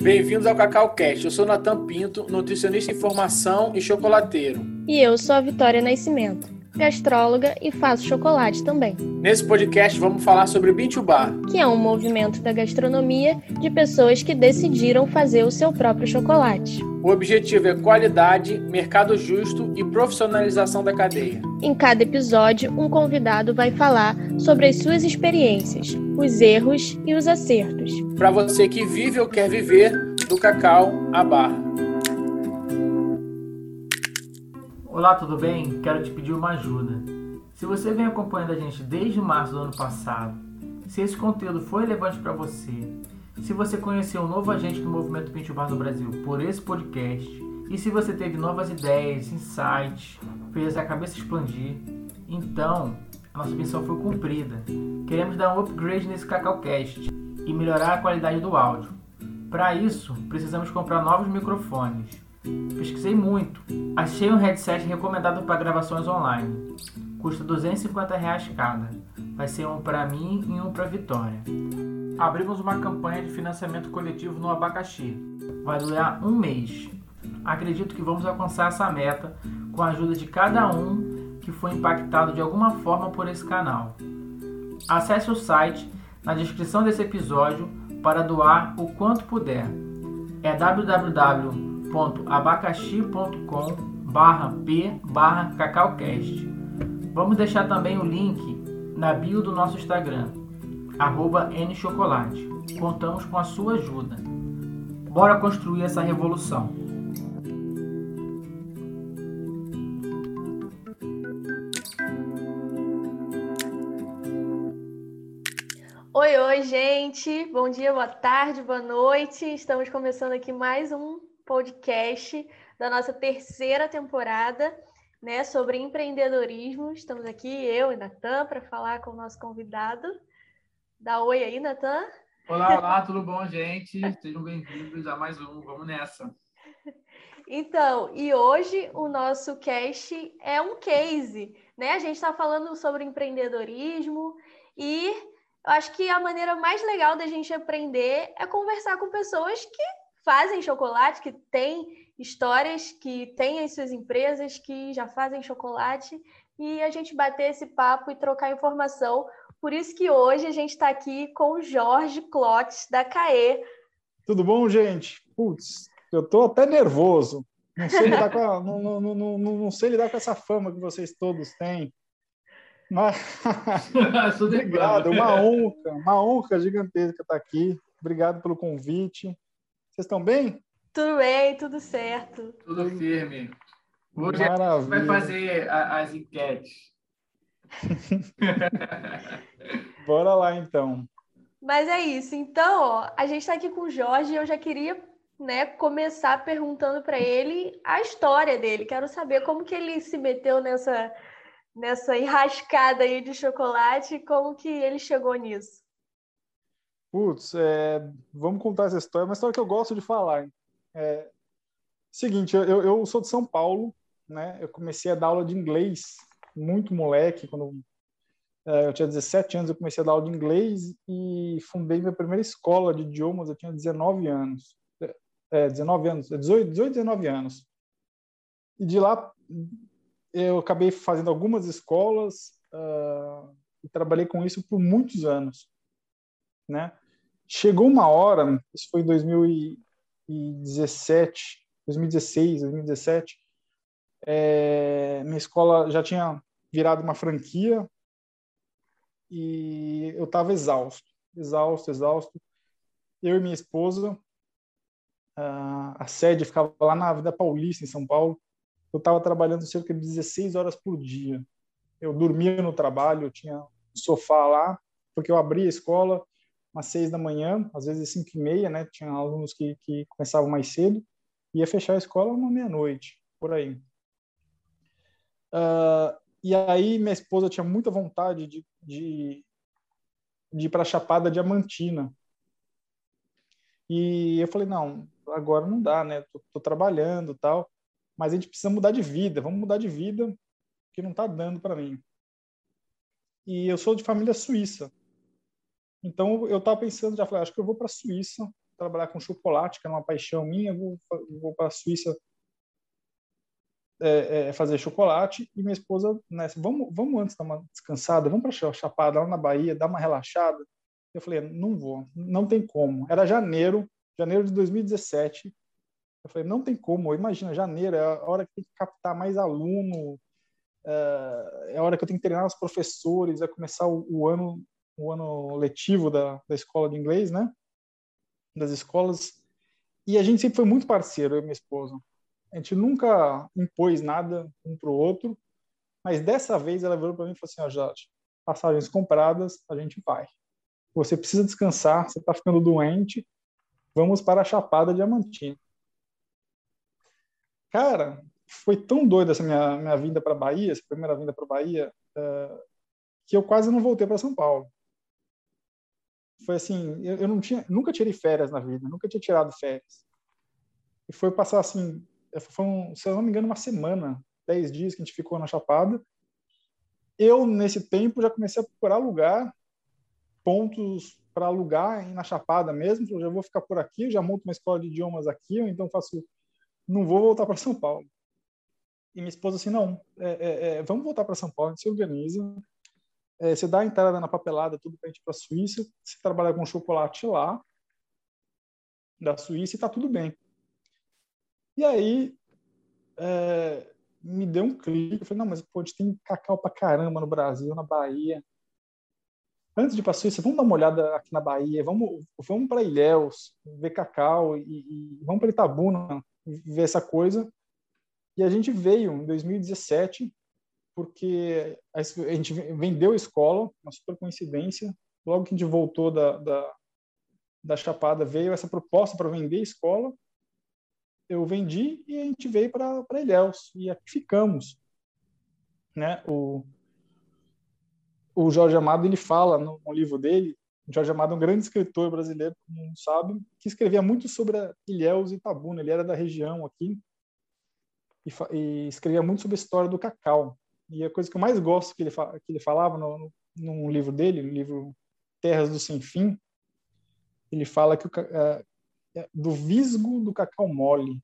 Bem-vindos ao Cacau Cast. Eu sou Natan Pinto, nutricionista em formação e chocolateiro. E eu sou a Vitória Nascimento, gastróloga e faço chocolate também. Nesse podcast vamos falar sobre Bintubar, que é um movimento da gastronomia de pessoas que decidiram fazer o seu próprio chocolate. O objetivo é qualidade, mercado justo e profissionalização da cadeia. Em cada episódio, um convidado vai falar sobre as suas experiências, os erros e os acertos. Para você que vive ou quer viver, do cacau à barra. Olá, tudo bem? Quero te pedir uma ajuda. Se você vem acompanhando a gente desde março do ano passado, se esse conteúdo foi relevante para você, se você conheceu um novo agente do movimento Pinto Bar no Brasil por esse podcast, e se você teve novas ideias, insights, fez a cabeça expandir, então a nossa missão foi cumprida. Queremos dar um upgrade nesse CacauCast e melhorar a qualidade do áudio. Para isso, precisamos comprar novos microfones Pesquisei muito. Achei um headset recomendado para gravações online. Custa 250 reais cada. Vai ser um para mim e um para Vitória. Abrimos uma campanha de financiamento coletivo no abacaxi. Vai durar um mês. Acredito que vamos alcançar essa meta com a ajuda de cada um que foi impactado de alguma forma por esse canal. Acesse o site na descrição desse episódio para doar o quanto puder. É www www.abacaxi.com barra p barra cacaucast. Vamos deixar também o link na bio do nosso Instagram, nchocolate. Contamos com a sua ajuda. Bora construir essa revolução. Oi, oi, gente. Bom dia, boa tarde, boa noite. Estamos começando aqui mais um podcast da nossa terceira temporada, né, sobre empreendedorismo. Estamos aqui, eu e Natan, para falar com o nosso convidado. Dá oi aí, Natan. Olá, olá, tudo bom, gente? Sejam bem-vindos a mais um. Vamos nessa. Então, e hoje o nosso cast é um case, né? A gente está falando sobre empreendedorismo e eu acho que a maneira mais legal da gente aprender é conversar com pessoas que fazem chocolate, que têm histórias, que têm as suas empresas, que já fazem chocolate, e a gente bater esse papo e trocar informação. Por isso que hoje a gente está aqui com o Jorge Clotes, da CAE. Tudo bom, gente? Putz, eu estou até nervoso. Não sei, lidar com a, não, não, não, não, não sei lidar com essa fama que vocês todos têm. Mas... Obrigado, uma honra, uma honra gigantesca estar aqui. Obrigado pelo convite. Vocês estão bem? Tudo bem, tudo certo. Tudo firme. Hoje Maravilha. a gente vai fazer a, as enquetes. Bora lá, então. Mas é isso. Então, ó, a gente está aqui com o Jorge e eu já queria né, começar perguntando para ele a história dele. Quero saber como que ele se meteu nessa, nessa enrascada aí de chocolate como que ele chegou nisso. Putz, é, vamos contar essa história, é uma história que eu gosto de falar. É, seguinte, eu, eu sou de São Paulo, né? Eu comecei a dar aula de inglês muito moleque, quando é, eu tinha 17 anos, eu comecei a dar aula de inglês e fundei minha primeira escola de idiomas, eu tinha 19 anos. É, 19 anos, 18, 18 19 anos. E de lá eu acabei fazendo algumas escolas uh, e trabalhei com isso por muitos anos né? Chegou uma hora, isso foi em 2017, 2016, 2017, é, minha escola já tinha virado uma franquia e eu estava exausto, exausto, exausto. Eu e minha esposa, a sede ficava lá na Avenida Paulista, em São Paulo. Eu estava trabalhando cerca de 16 horas por dia. Eu dormia no trabalho, eu tinha um sofá lá, porque eu abria a escola, umas seis da manhã, às vezes cinco e meia, né? Tinha alunos que, que começavam mais cedo, ia fechar a escola uma meia-noite, por aí. Uh, e aí minha esposa tinha muita vontade de, de, de ir para a Chapada Diamantina. E eu falei, não, agora não dá, né? Tô, tô, trabalhando tal, mas a gente precisa mudar de vida, vamos mudar de vida, que não tá dando para mim. E eu sou de família suíça. Então eu estava pensando, já falei, acho que eu vou para a Suíça trabalhar com chocolate, que é uma paixão minha, vou, vou para a Suíça é, é, fazer chocolate e minha esposa, né, vamos, vamos antes dar uma descansada, vamos para Chapada, lá na Bahia, dar uma relaxada. Eu falei, não vou, não tem como. Era janeiro, janeiro de 2017. Eu falei, não tem como. Imagina, janeiro é a hora que tem que captar mais aluno, é, é a hora que eu tenho que treinar os professores, vai começar o, o ano o ano letivo da, da escola de inglês, né? Das escolas. E a gente sempre foi muito parceiro, eu e minha esposa. A gente nunca impôs nada um para o outro, mas dessa vez ela virou para mim e falou assim: Ó, oh, Jorge, passagens compradas, a gente vai. Você precisa descansar, você está ficando doente, vamos para a Chapada Diamantina. Cara, foi tão doida essa minha, minha vinda para Bahia, essa primeira vinda para Bahia, uh, que eu quase não voltei para São Paulo. Foi assim, eu, eu, não tinha, nunca tirei férias na vida, nunca tinha tirado férias. E foi passar assim foi, um, se eu não me engano, uma semana, dez dias que a gente ficou na Chapada. Eu, nesse tempo, já comecei a procurar lugar, pontos para alugar na Chapada mesmo. Eu já vou ficar por aqui, já monto uma escola de idiomas aqui, ou então faço. Não vou voltar para São Paulo. E minha esposa assim: não, é, é, é, vamos voltar para São Paulo, a gente se organiza. É, você dá a entrada na papelada, tudo para a gente para a Suíça. Você trabalha com chocolate lá, da Suíça, e está tudo bem. E aí é, me deu um clique. Eu falei, não, mas pô, a gente tem cacau pra caramba no Brasil, na Bahia. Antes de ir para a Suíça, vamos dar uma olhada aqui na Bahia, vamos, vamos para Ilhéus, ver cacau, e, e vamos para Itabuna, ver essa coisa. E a gente veio em 2017, porque a gente vendeu a escola, uma super coincidência. Logo que a gente voltou da, da, da Chapada, veio essa proposta para vender a escola eu vendi e a gente veio para Ilhéus e aqui ficamos. Né? O, o Jorge Amado ele fala no, no livro dele, Jorge Amado é um grande escritor brasileiro, como mundo sabe, que escrevia muito sobre Ilhéus e Itabuna, ele era da região aqui e, e, escrevia muito sobre a história do cacau. E a coisa que eu mais gosto que ele, que ele falava no, no, num livro dele, no livro Terras do Sem Fim, ele fala que o, eh, é, do visgo do cacau mole.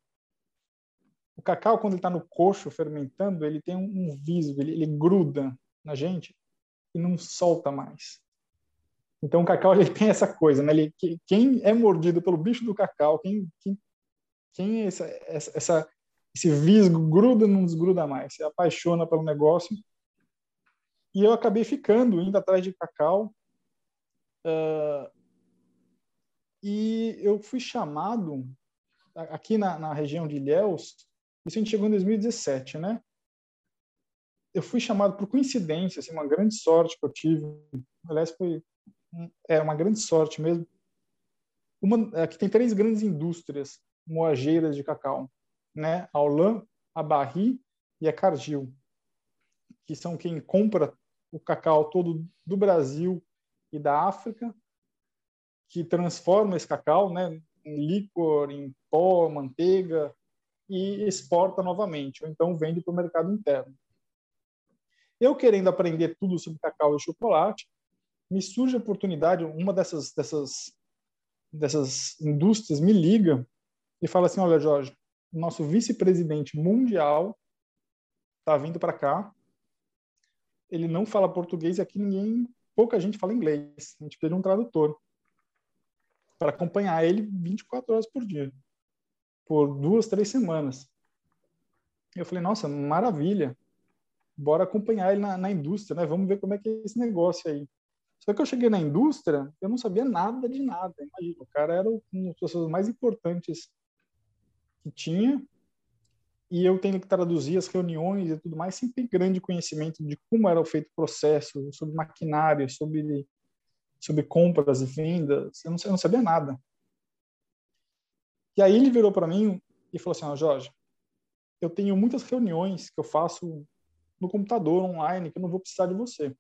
O cacau, quando ele está no coxo fermentando, ele tem um, um visgo, ele, ele, gruda na gente e não solta mais. Então, o cacau ele tem essa coisa, né? Ele, quem é mordido pelo bicho do cacau, quem, quem, quem é essa, essa, esse visgo gruda não desgruda mais, se apaixona pelo negócio. E eu acabei ficando, indo atrás de cacau. Uh, e eu fui chamado aqui na, na região de Ilhéus, isso a gente chegou em 2017, né? Eu fui chamado por coincidência, assim, uma grande sorte que eu tive. Aliás, foi é uma grande sorte mesmo. Uma, aqui tem três grandes indústrias moageiras de cacau, né? A Olan, a Barri e a Cargill, que são quem compra o cacau todo do Brasil e da África que transforma esse cacau né, em licor, em pó, manteiga e exporta novamente, ou então vende para o mercado interno. Eu querendo aprender tudo sobre cacau e chocolate, me surge a oportunidade, uma dessas, dessas, dessas indústrias me liga e fala assim, olha, Jorge, nosso vice-presidente mundial está vindo para cá, ele não fala português e aqui ninguém, pouca gente fala inglês, a gente precisa de um tradutor para acompanhar ele 24 horas por dia, por duas, três semanas. Eu falei, nossa, maravilha, bora acompanhar ele na, na indústria, né? Vamos ver como é que é esse negócio aí. Só que eu cheguei na indústria, eu não sabia nada de nada. Imagina, o cara era uma das pessoas mais importantes que tinha, e eu tenho que traduzir as reuniões e tudo mais, sem ter grande conhecimento de como era feito o processo, sobre maquinário, sobre sobre compras e vendas, eu não, eu não sabia nada. E aí ele virou para mim e falou assim, oh, Jorge, eu tenho muitas reuniões que eu faço no computador, online, que eu não vou precisar de você.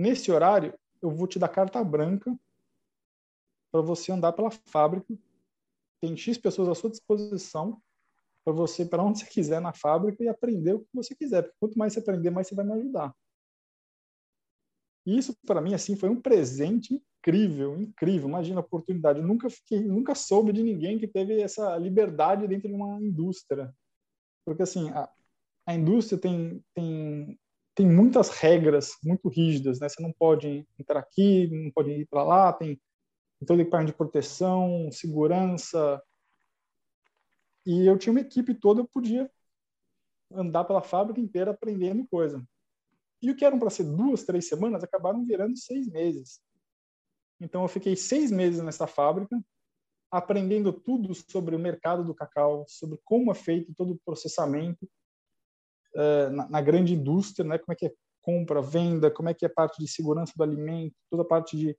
Nesse horário, eu vou te dar carta branca para você andar pela fábrica. Tem X pessoas à sua disposição para você para onde você quiser na fábrica e aprender o que você quiser. Porque quanto mais você aprender, mais você vai me ajudar. E isso para mim assim foi um presente incrível, incrível. Imagina a oportunidade. Eu nunca fiquei, nunca soube de ninguém que teve essa liberdade dentro de uma indústria. Porque assim, a, a indústria tem, tem tem muitas regras muito rígidas, né? Você não pode entrar aqui, não pode ir para lá, tem, todo equipamento de proteção, segurança. E eu tinha uma equipe toda, eu podia andar pela fábrica inteira aprendendo coisa. E o que eram para ser duas, três semanas, acabaram virando seis meses. Então, eu fiquei seis meses nessa fábrica, aprendendo tudo sobre o mercado do cacau, sobre como é feito todo o processamento uh, na, na, grande indústria, né? Como é que é compra, venda, como é que é a parte de segurança do alimento, toda a parte de,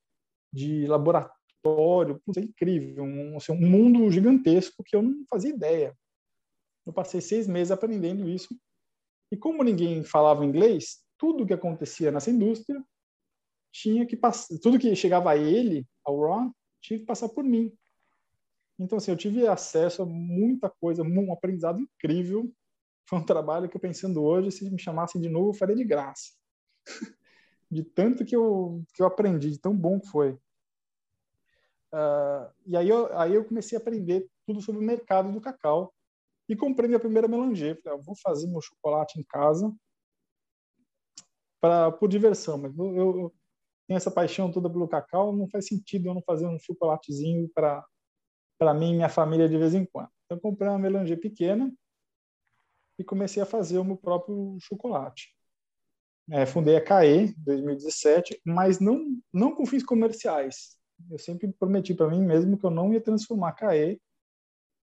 de laboratório. Putz, é incrível, um, assim, um mundo gigantesco que eu não fazia ideia. Eu passei seis meses aprendendo isso. E como ninguém falava inglês, tudo que acontecia nessa indústria tinha que passar, tudo que chegava a ele, ao Ron, tinha que passar por mim. Então, assim, eu tive acesso a muita coisa, um aprendizado incrível. Foi um trabalho que eu pensando hoje, se me chamassem de novo, eu faria de graça. de tanto que eu, que eu aprendi, de tão bom que foi. Uh, e aí eu, aí eu comecei a aprender tudo sobre o mercado do cacau e comprei minha primeira melanger. Falei, ah, vou fazer meu chocolate em casa para por diversão, mas eu, eu, tenho essa paixão toda pelo cacau, não faz sentido eu não fazer um chocolatezinho para para mim e minha família de vez em quando. Então comprei uma melanger pequena e comecei a fazer o meu próprio chocolate. É, fundei a CAE em 2017, mas não não com fins comerciais. Eu sempre prometi para mim mesmo que eu não ia transformar a CAE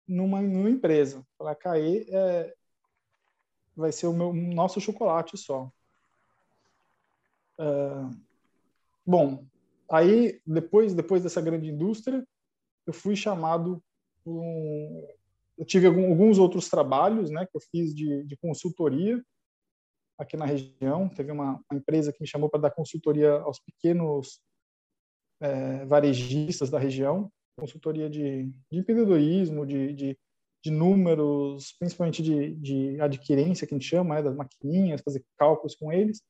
numa, numa empresa. A CAE é, vai ser o meu nosso chocolate só. Uh, bom, aí depois depois dessa grande indústria, eu fui chamado um, eu tive alguns outros trabalhos, né, que eu fiz de, de consultoria aqui na região. Teve uma, uma empresa que me chamou para dar consultoria aos pequenos é, varejistas da região consultoria de, de empreendedorismo, de, de, de, números, principalmente de, de adquirência, que a gente chama, né, das maquininhas, fazer cálculos com eles.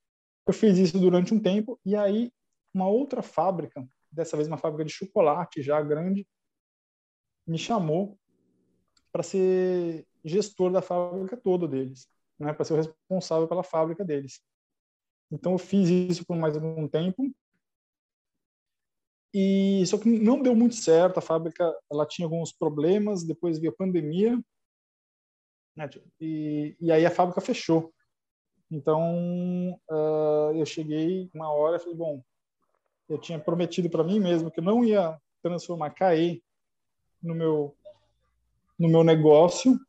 Eu fiz isso durante um tempo, e aí uma outra fábrica, dessa vez uma fábrica de chocolate já grande, me chamou para ser gestor da fábrica toda deles, né, para ser o responsável pela fábrica deles. Então eu fiz isso por mais algum tempo, e só que não deu muito certo, a fábrica ela tinha alguns problemas, depois veio a pandemia, né, e, e aí a fábrica fechou. Então uh, eu cheguei uma hora e falei, bom, eu tinha prometido para mim mesmo que eu não ia transformar CAE no meu no meu negócio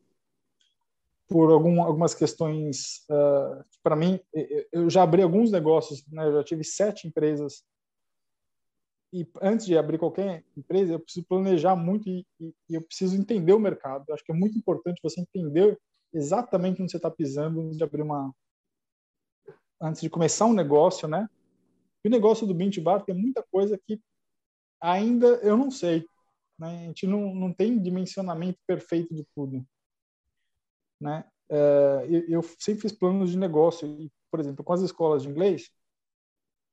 por algum, algumas questões uh, para mim eu já abri alguns negócios né eu já tive sete empresas e antes de abrir qualquer empresa, eu preciso planejar muito e, e, e eu preciso entender o mercado. Eu acho que é muito importante você entender exatamente onde você está pisando antes de abrir uma, antes de começar um negócio, né? E o negócio do Bint Bar tem muita coisa que ainda eu não sei. Né? A gente não, não tem dimensionamento perfeito de tudo. Né? É, eu, sempre fiz planos de negócio. Por exemplo, com as escolas de inglês,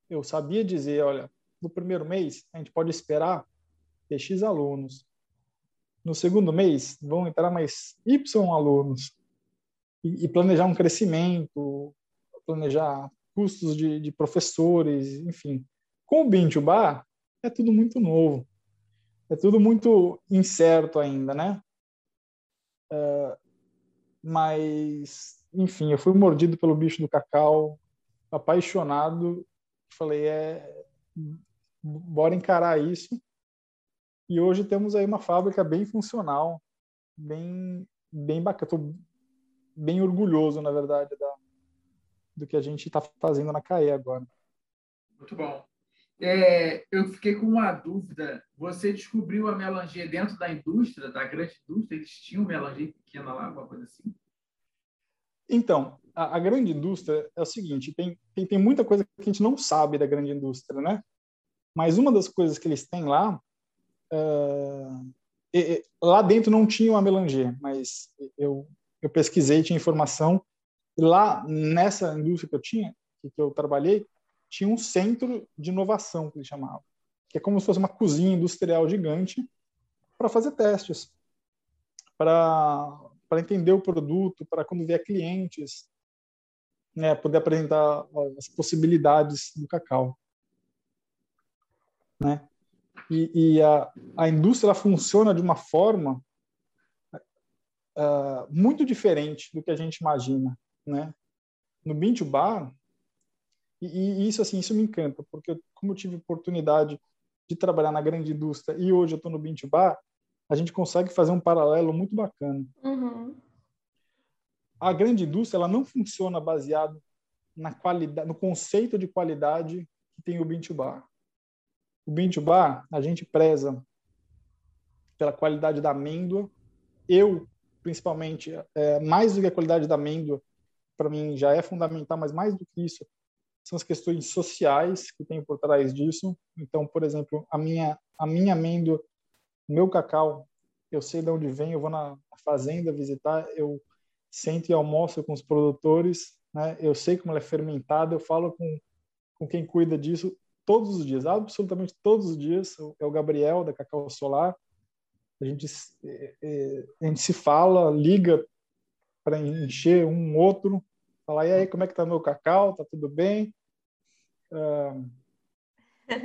eu sabia dizer, olha, no primeiro mês, a gente pode esperar X alunos. No segundo mês, vão entrar mais Y alunos. E, planejar um crescimento, planejar custos de, de professores, enfim. Com o Bintubá, é tudo muito novo. É tudo muito incerto ainda, né? Uh, mas, enfim, eu fui mordido pelo bicho do cacau, apaixonado. Falei, é, bora encarar isso. E hoje temos aí uma fábrica bem funcional, bem bem bacana. Estou bem orgulhoso, na verdade, da, do que a gente está fazendo na CAE agora. Muito bom. É, eu fiquei com uma dúvida. Você descobriu a melanger dentro da indústria, da grande indústria? Eles tinham melanger pequena lá, alguma coisa assim? Então, a, a, grande indústria é o seguinte: tem, tem, tem muita coisa que a gente não sabe da grande indústria, né? Mas uma das coisas que eles têm lá, uh, e, lá dentro não tinha uma melanger, mas eu, eu pesquisei, tinha informação. E lá nessa indústria que eu tinha, que eu trabalhei, tinha um centro de inovação, que ele chamava, que é como se fosse uma cozinha industrial gigante para fazer testes, para entender o produto, para quando vier clientes, né, poder apresentar as possibilidades do cacau. Né? E, e a, a indústria funciona de uma forma uh, muito diferente do que a gente imagina. Né? No Bean Bar, e, e, isso assim isso me encanta, porque como eu tive oportunidade de trabalhar na grande indústria e hoje eu estou no Bar, a gente consegue fazer um paralelo muito bacana. Uhum. A grande indústria ela não funciona baseado na qualidade, no conceito de qualidade que tem o Bar. O Bar, a gente preza pela qualidade da amêndoa. Eu, principalmente, é, mais do que a qualidade da amêndoa, para mim já é fundamental, mas mais do que isso, são as questões sociais que tem por trás disso. Então, por exemplo, a minha a minha amêndoa meu cacau, eu sei de onde vem, eu vou na fazenda visitar, eu sento e almoço com os produtores, né? Eu sei como ela é fermentada, eu falo com, com quem cuida disso todos os dias, absolutamente todos os dias. É o Gabriel da Cacau Solar. A gente, é, é, a gente se fala, liga para encher um outro, falar, e aí, como é que tá meu cacau? Tá tudo bem? Uh,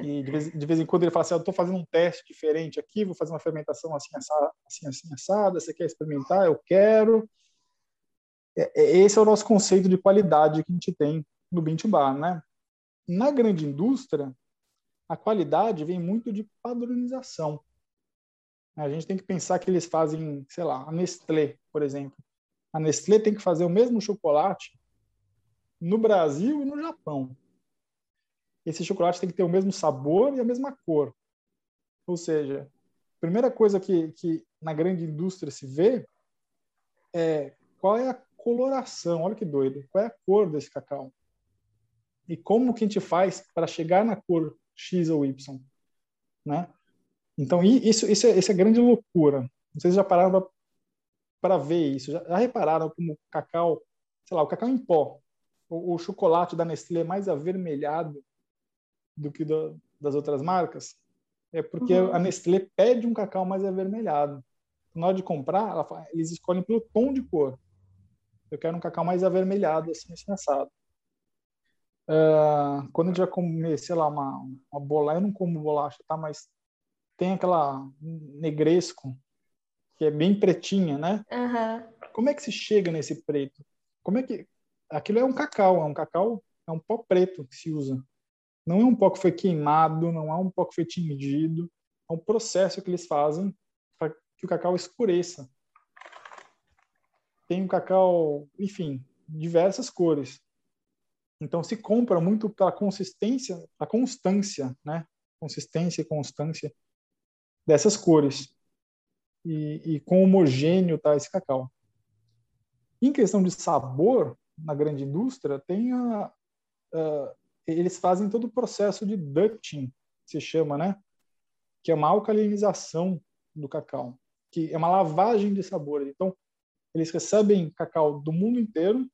e de vez, de vez, em quando ele fala assim: Eu estou fazendo um teste diferente aqui, vou fazer uma fermentação assim, assada, assim, assim, assada. Você quer experimentar? Eu quero. É, é, esse é o nosso conceito de qualidade que a gente tem no Bean Bar, né? Na grande indústria, a qualidade vem muito de padronização. A gente tem que pensar que eles fazem, sei lá, a Nestlé, por exemplo. A Nestlé tem que fazer o mesmo chocolate no Brasil e no Japão esse chocolate tem que ter o mesmo sabor e a mesma cor. Ou seja, a primeira coisa que, que na grande indústria se vê é qual é a coloração, olha que doido, qual é a cor desse cacau. E como que a gente faz para chegar na cor X ou Y, né? Então, isso, isso, é, isso é grande loucura. Vocês já pararam para ver isso? Já, já, repararam como o cacau, sei lá, o cacau em pó, o, o chocolate da Nestlé é mais avermelhado do que do, das outras marcas, é porque uhum. a Nestlé pede um cacau mais avermelhado. Na hora de comprar, fala, eles escolhem pelo tom de cor. Eu quero um cacau mais avermelhado, assim, assim assado. Uh, quando a gente vai comer, sei lá, uma, uma bolacha, eu não como bolacha, tá? Mas tem aquela negresco, que é bem pretinha, né? Uhum. Como é que se chega nesse preto? Como é que... Aquilo é um cacau, é um cacau, é um pó preto que se usa. Não é um pó que foi queimado, não é um pó que foi tingido, é um processo que eles fazem para que o cacau escureça. Tem um cacau, enfim, diversas cores. Então se compra muito pela consistência, a constância, né? Consistência e constância dessas cores. E, e com homogêneo tá esse cacau. Em questão de sabor, na grande indústria, tem a, a eles fazem todo o processo de ducting, se chama, né? Que é uma alcalinização do cacau, que é uma lavagem de sabores. Então, eles recebem cacau do mundo inteiro,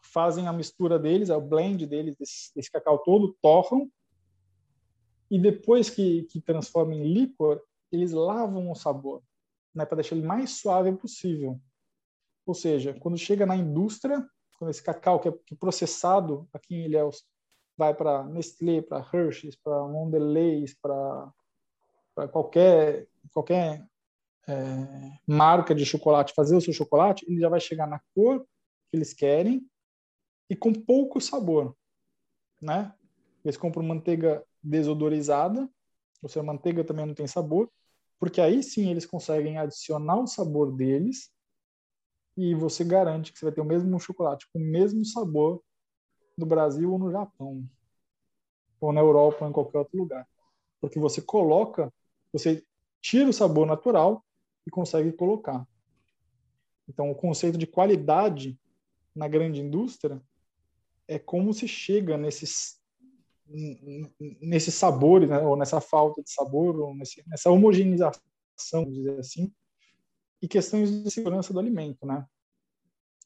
fazem a mistura deles, o blend deles, desse, desse cacau todo, torram, e depois que, que transformam em líquor, eles lavam o sabor, né, para deixar ele mais suave possível. Ou seja, quando chega na indústria, quando esse cacau que é, processado aqui em Ilhéus vai para Nestlé, para Hershey's, para Mondelez, para qualquer qualquer é, marca de chocolate fazer o seu chocolate, ele já vai chegar na cor que eles querem e com pouco sabor, né? Eles compram manteiga desodorizada, ou seja, manteiga também não tem sabor, porque aí sim eles conseguem adicionar o sabor deles e você garante que você vai ter o mesmo chocolate com o mesmo sabor no Brasil ou no Japão, ou na Europa ou em qualquer outro lugar. Porque você coloca, você tira o sabor natural e consegue colocar. Então, o conceito de qualidade na grande indústria é como se chega nesses nesses sabores, né, ou nessa falta de sabor, ou nesse, nessa homogeneização, dizer assim, e questões de segurança do alimento, né?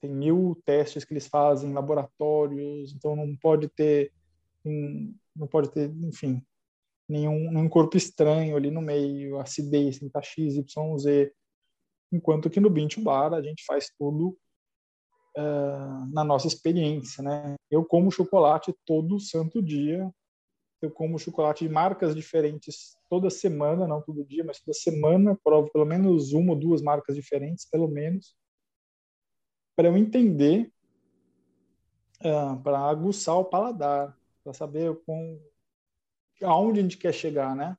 tem mil testes que eles fazem em laboratórios, então não pode ter não pode ter, enfim, nenhum, nenhum corpo estranho ali no meio, acidez, tem que estar X, Y, Z. Enquanto que no Bintu Bar a gente faz tudo uh, na nossa experiência, né? Eu como chocolate todo santo dia, eu como chocolate de marcas diferentes toda semana, não todo dia, mas toda semana, provo pelo menos uma ou duas marcas diferentes, pelo menos, para eu entender, uh, para aguçar o paladar, para saber com aonde a gente quer chegar, né?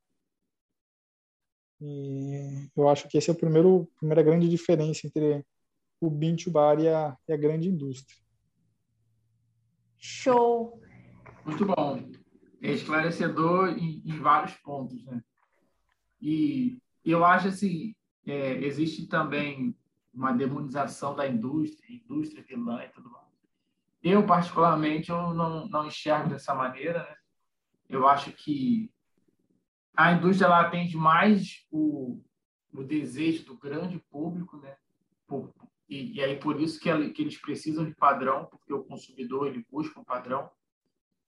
E eu acho que esse é o primeiro primeira grande diferença entre o Bintu Bar e a, e a grande indústria. Show. Muito bom. É esclarecedor em, em vários pontos, né? E eu acho assim, é, existe também uma demonização da indústria, indústria vilã e tudo mais. Eu, particularmente, eu não, não enxergo dessa maneira, né? Eu acho que a indústria ela atende mais o, o desejo do grande público, né? Por, e, e, aí por isso que, ela, que eles precisam de padrão, porque o consumidor ele busca um padrão.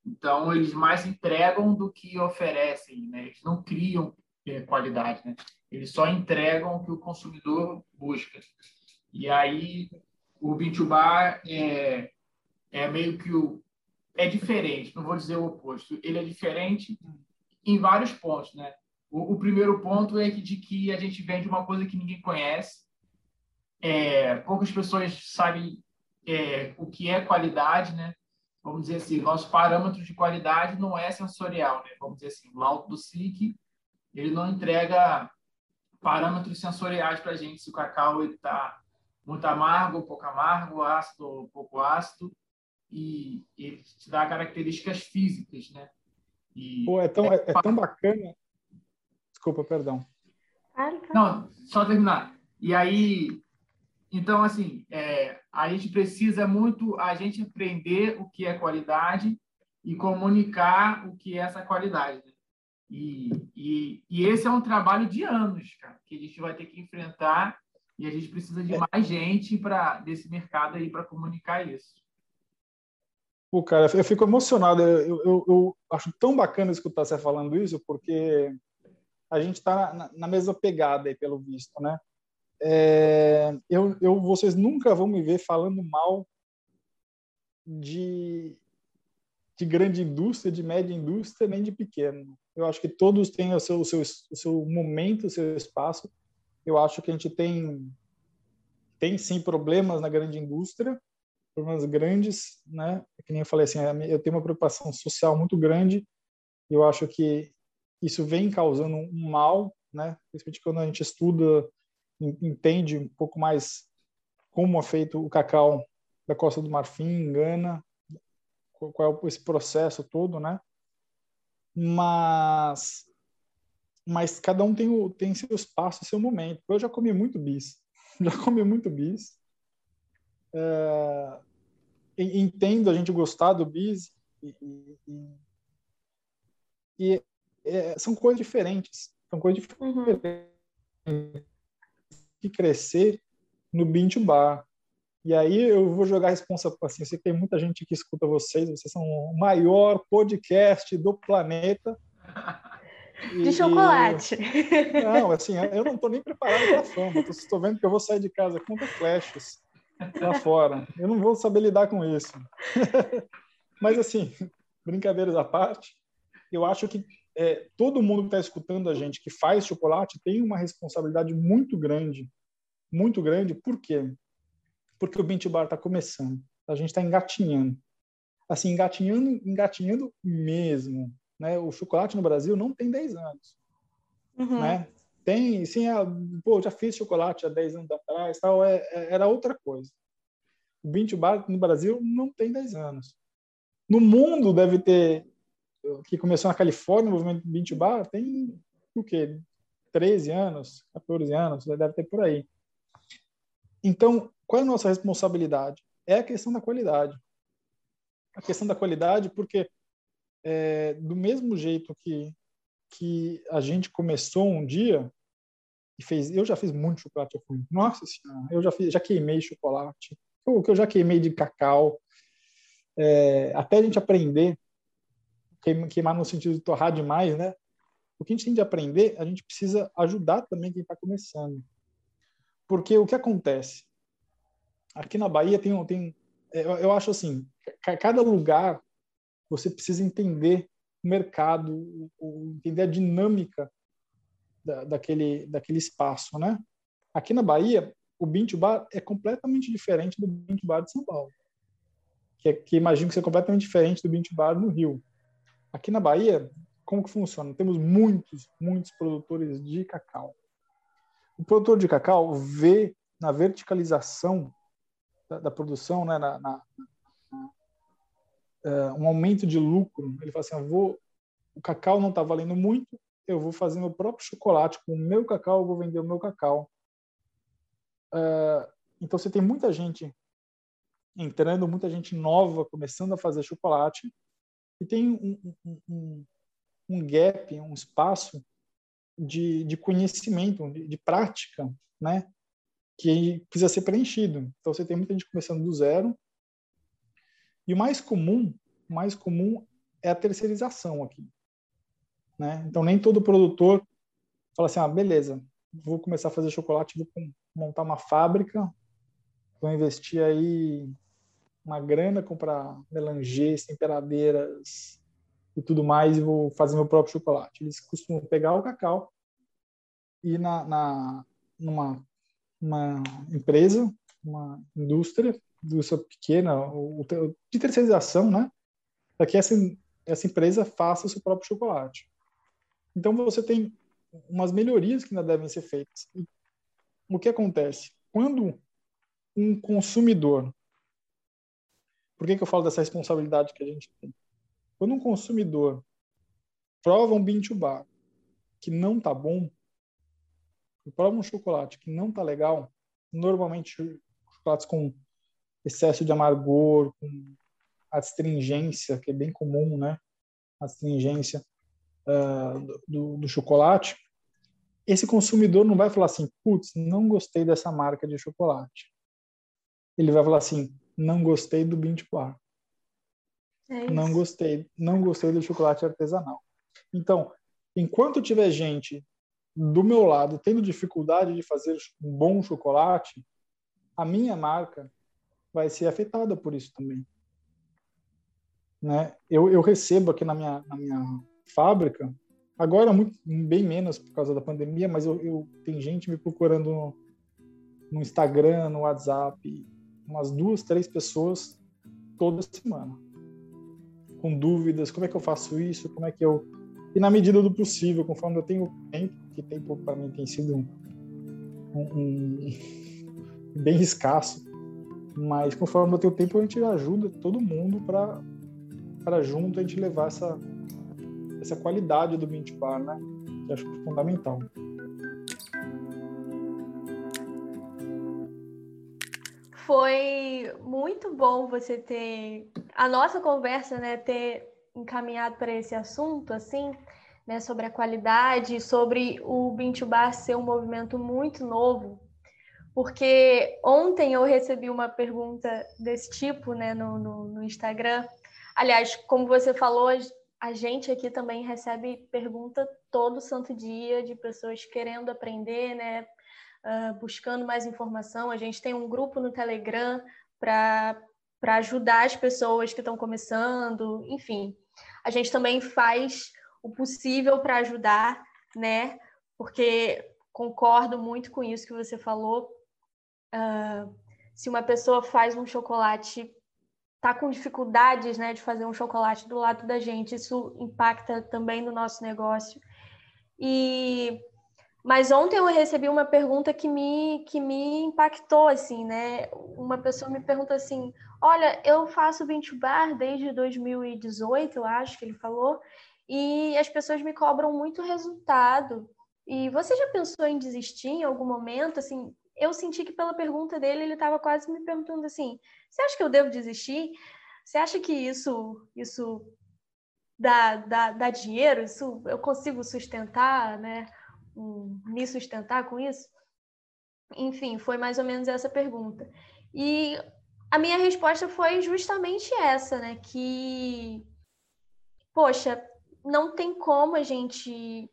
Então eles mais entregam do que oferecem, né? Eles não criam é, qualidade, né? Eles só entregam o que o consumidor busca. E aí o Bintubar é, é meio que o, é diferente, não vou dizer o oposto. Ele é diferente em vários pontos, né? O, o primeiro ponto é que, de que a gente vende uma coisa que ninguém conhece, é, poucas pessoas sabem é, o que é qualidade, né? Vamos dizer assim, nosso parâmetro de qualidade não é sensorial, né? Vamos dizer assim, o laudo do SIC, ele não entrega parâmetros sensoriais para a gente se o cacau está muito amargo, pouco amargo, ácido, pouco ácido e ele te dá características físicas, né? E Pô, é tão, é, é tão bacana. Desculpa, perdão. Não, só terminar. E aí, então, assim, é, a gente precisa muito a gente aprender o que é qualidade e comunicar o que é essa qualidade. Né? E, e, e, esse é um trabalho de anos, cara, que a gente vai ter que enfrentar e a gente precisa de é. mais gente para desse mercado aí para comunicar isso. Pô, cara, eu fico emocionado. Eu, eu, eu acho tão bacana escutar você falando isso, porque a gente está na, na, mesma pegada aí, pelo visto, né? É, eu, eu, vocês nunca vão me ver falando mal de, de grande indústria, de média indústria, nem de pequeno. Eu acho que todos têm o seu, o seu, o seu momento, o seu espaço. Eu acho que a gente tem, tem sim problemas na grande indústria, problemas grandes, né? Que nem eu falei assim, eu tenho uma preocupação social muito grande. Eu acho que isso vem causando um mal, né? Principalmente quando a gente estuda, entende um pouco mais como é feito o cacau da Costa do Marfim, Gana, qual é esse processo todo, né? Mas mas cada um tem o, tem seu espaço, seu momento. Eu já comi muito bis, já comi muito bis. É, entendo a gente gostar do bis e, e, e é, são coisas diferentes. São coisas uhum. diferentes. Uhum. Que crescer no Bintu Bar. E aí eu vou jogar a responsa assim, eu sei que tem muita gente que escuta vocês, vocês são o maior podcast do planeta. De e... chocolate. Não, assim, eu não estou nem preparado para a fama. Estou vendo que eu vou sair de casa com flashes lá fora. Eu não vou saber lidar com isso. Mas, assim, brincadeiras à parte, eu acho que é, todo mundo que está escutando a gente que faz chocolate tem uma responsabilidade muito grande. Muito grande. Por quê? Porque o Binti Bar está começando. A gente está engatinhando. Assim, engatinhando, engatinhando mesmo. Né? O chocolate no Brasil não tem 10 anos. Uhum. Né? Tem, sim, a, pô, já fiz chocolate há 10 anos atrás, tal, é, é, era outra coisa. O Bintu Bar no Brasil não tem 10 anos. No mundo deve ter, que começou na Califórnia, o movimento Bintu Bar, tem o quê? 13 anos, 14 anos, deve ter por aí. Então, qual é a nossa responsabilidade? É a questão da qualidade. A questão da qualidade, porque é, do mesmo jeito que, que a gente começou um dia, e fez. Eu já fiz muito chocolate ruim. Nossa senhora, eu já fiz, já queimei chocolate. O que eu já queimei de cacau. É, até a gente aprender queimar no sentido de torrar demais, né? O que a gente tem de aprender, a gente precisa ajudar também quem está começando. Porque o que acontece? Aqui na Bahia tem, tem eu, eu acho assim, cada lugar você precisa entender o mercado, entender a dinâmica da, daquele, daquele espaço, né? Aqui na Bahia, o Bint Bar é completamente diferente do Bint Bar de São Paulo, que, é, que imagino que seja completamente diferente do Bint Bar no Rio. Aqui na Bahia, como que funciona? Temos muitos, muitos produtores de cacau. O produtor de cacau vê na verticalização da, da produção, né, na, na, uh, um aumento de lucro. Ele fala assim: vou, o cacau não está valendo muito, eu vou fazer meu próprio chocolate com o meu cacau, eu vou vender o meu cacau. Uh, então você tem muita gente entrando, muita gente nova começando a fazer chocolate e tem um, um, um, gap, um espaço de, de conhecimento, de, de, prática, né? Que precisa ser preenchido. Então você tem muita gente começando do zero. E o mais comum, mais comum é a terceirização aqui, né? Então nem todo produtor fala assim, ah, beleza, vou começar a fazer chocolate, vou montar uma fábrica, vou investir aí uma grana, comprar melangês, temperadeiras e tudo mais, e vou fazer meu próprio chocolate. Eles costumam pegar o cacau e na, na numa uma empresa, uma indústria, indústria pequena, de terceirização, né? Para que essa, essa empresa faça o seu próprio chocolate. Então você tem umas melhorias que ainda devem ser feitas. O que acontece? Quando um consumidor por que, que eu falo dessa responsabilidade que a gente tem? Quando um consumidor prova um bar que não tá bom, prova um chocolate que não tá legal, normalmente chocolates com excesso de amargor, com astringência, que é bem comum, né? Astringência uh, do, do chocolate. Esse consumidor não vai falar assim, putz, não gostei dessa marca de chocolate. Ele vai falar assim, não gostei do Bint Bar. É não gostei, não gostei do chocolate artesanal. Então, enquanto tiver gente do meu lado tendo dificuldade de fazer um bom chocolate, a minha marca vai ser afetada por isso também. Né? Eu, eu recebo aqui na minha, na minha fábrica, agora muito, bem menos por causa da pandemia, mas eu, eu tem gente me procurando no, no Instagram, no WhatsApp, umas duas, três pessoas toda semana, com dúvidas, como é que eu faço isso, como é que eu e na medida do possível, conforme eu tenho tempo, que tempo para mim tem sido um, um, bem escasso, mas conforme eu tenho tempo a gente ajuda todo mundo para para junto a gente levar essa essa qualidade do Mint Bar, né? Que acho fundamental. Foi muito bom você ter a nossa conversa, né, ter encaminhado para esse assunto, assim, né, sobre a qualidade, sobre o Bar ser um movimento muito novo, porque ontem eu recebi uma pergunta desse tipo, né, no, no, no Instagram. Aliás, como você falou, a gente aqui também recebe pergunta todo santo dia de pessoas querendo aprender, né, uh, buscando mais informação. A gente tem um grupo no Telegram para ajudar as pessoas que estão começando, enfim. A gente também faz o possível para ajudar, né? Porque concordo muito com isso que você falou. Uh, se uma pessoa faz um chocolate, tá com dificuldades, né, de fazer um chocolate do lado da gente, isso impacta também no nosso negócio. E mas ontem eu recebi uma pergunta que me, que me impactou, assim, né? Uma pessoa me pergunta assim: Olha, eu faço 20 bar desde 2018, eu acho que ele falou, e as pessoas me cobram muito resultado. E você já pensou em desistir em algum momento? Assim, eu senti que pela pergunta dele ele estava quase me perguntando assim: Você acha que eu devo desistir? Você acha que isso, isso dá, dá, dá dinheiro? Isso eu consigo sustentar, né? Me sustentar com isso? Enfim, foi mais ou menos essa pergunta. E a minha resposta foi justamente essa, né? Que poxa, não tem como a gente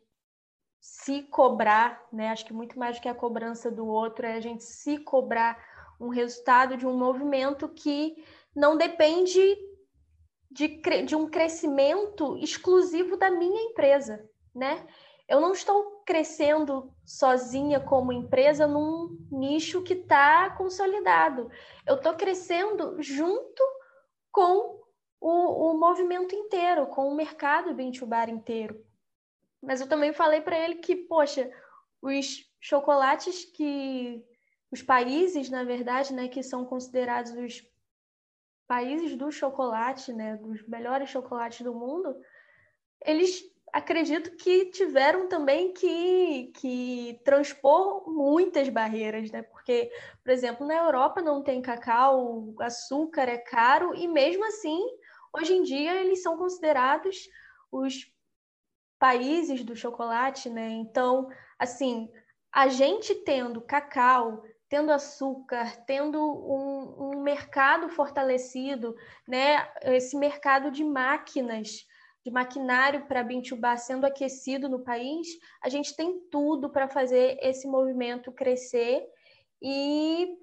se cobrar, né? Acho que muito mais do que a cobrança do outro é a gente se cobrar um resultado de um movimento que não depende de, de um crescimento exclusivo da minha empresa, né? Eu não estou crescendo sozinha como empresa num nicho que está consolidado. Eu estou crescendo junto com o, o, movimento inteiro, com o mercado Bintubar inteiro. Mas eu também falei para ele que, poxa, os chocolates que os países, na verdade, né, que são considerados os países do chocolate, né, dos melhores chocolates do mundo, eles acredito que tiveram também que, que transpor muitas barreiras, né? Porque, por exemplo, na Europa não tem cacau, açúcar é caro e mesmo assim, hoje em dia eles são considerados os países do chocolate, né? Então, assim, a gente tendo cacau, tendo açúcar, tendo um, um mercado fortalecido, né? Esse mercado de máquinas de maquinário para Bintubá sendo aquecido no país, a gente tem tudo para fazer esse movimento crescer e,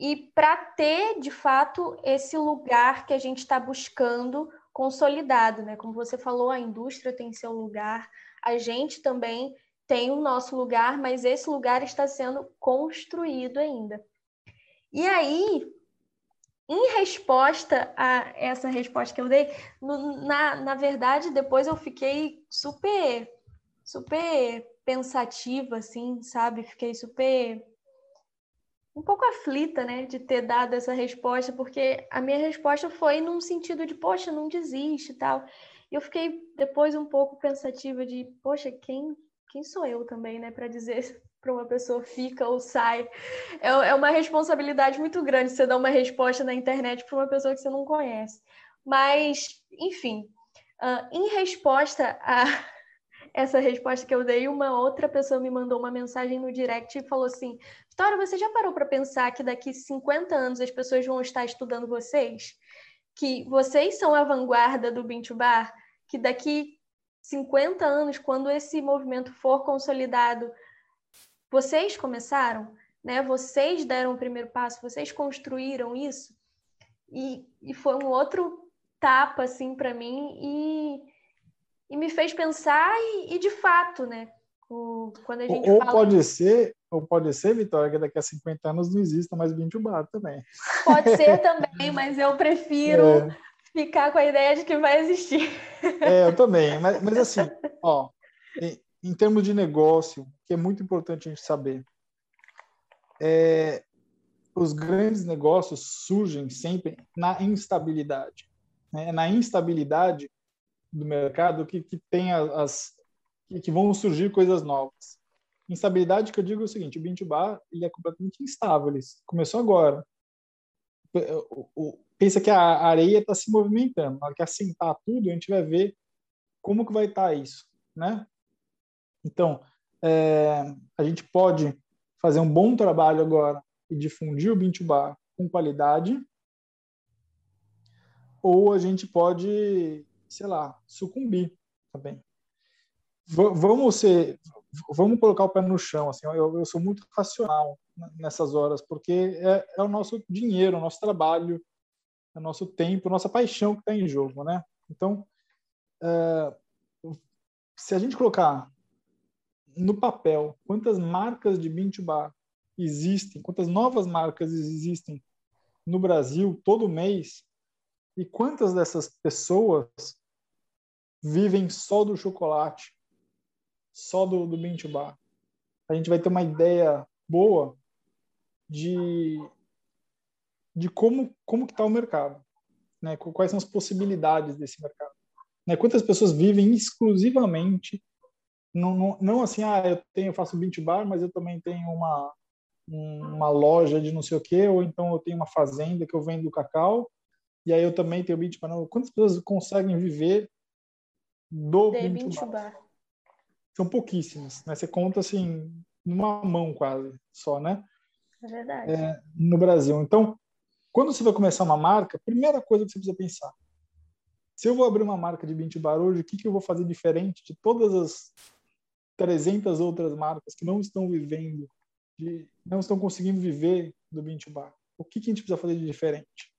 e para ter, de fato, esse lugar que a gente está buscando consolidado. Né? Como você falou, a indústria tem seu lugar, a gente também tem o nosso lugar, mas esse lugar está sendo construído ainda. E aí, em resposta a essa resposta que eu dei, no, na, na verdade, depois eu fiquei super, super pensativa, assim, sabe? Fiquei super. um pouco aflita, né, de ter dado essa resposta, porque a minha resposta foi num sentido de, poxa, não desiste e tal. E eu fiquei depois um pouco pensativa de, poxa, quem, quem sou eu também, né, para dizer para uma pessoa fica ou sai. É, é uma responsabilidade muito grande você dar uma resposta na internet para uma pessoa que você não conhece. Mas, enfim, uh, em resposta a essa resposta que eu dei, uma outra pessoa me mandou uma mensagem no direct e falou assim: Vitória, você já parou para pensar que daqui 50 anos as pessoas vão estar estudando vocês? Que vocês são a vanguarda do Bintu Bar? Que daqui 50 anos, quando esse movimento for consolidado, vocês começaram, né? Vocês deram o primeiro passo, vocês construíram isso. E, e foi um outro tapa assim para mim e, e me fez pensar e, e de fato, né? O, quando a gente ou fala... pode ser, ou pode ser, Vitória, que daqui a 50 anos não exista mais 20 bar também. Pode ser também, mas eu prefiro é. ficar com a ideia de que vai existir. É, eu também. Mas, mas assim, ó, em termos de negócio, que é muito importante a gente saber, é, os grandes negócios surgem sempre na instabilidade. Né? Na instabilidade do mercado que, que tem as, que vão surgir coisas novas. Instabilidade que eu digo é o seguinte, o Bintubá ele é completamente instável, ele começou agora. Pensa que a areia está se movimentando, na hora que assentar tudo, a gente vai ver como que vai estar tá isso, né? Então, é, a gente pode fazer um bom trabalho agora e difundir o Bintubá com qualidade, ou a gente pode, sei lá, sucumbir também. V vamos ser, vamos colocar o pé no chão, assim, eu, eu sou muito racional nessas horas, porque é, é, o nosso dinheiro, o nosso trabalho, é o nosso tempo, a nossa paixão que está em jogo, né? Então, é, se a gente colocar no papel quantas marcas de Bintubá existem, quantas novas marcas existem no Brasil todo mês e quantas dessas pessoas vivem só do chocolate, só do, do Bintubá. A gente vai ter uma ideia boa de, de como, como que está o mercado, né? quais são as possibilidades desse mercado. Né? Quantas pessoas vivem exclusivamente não, não, não assim, ah, eu tenho, eu faço beach bar, mas eu também tenho uma, uma loja de não sei o quê, ou então eu tenho uma fazenda que eu vendo cacau, e aí eu também tenho beach bar. Não, quantas pessoas conseguem viver do beach bar? bar? São pouquíssimas, né? Você conta assim, numa mão quase, só, né? É verdade. É, no Brasil. Então, quando você vai começar uma marca, primeira coisa que você precisa pensar, Se eu vou abrir uma marca de Binti Bar hoje, o que, que eu vou fazer diferente de todas as 300 outras marcas que não estão vivendo, de, não estão conseguindo viver do Binti Bar? O que, que a gente precisa fazer de diferente?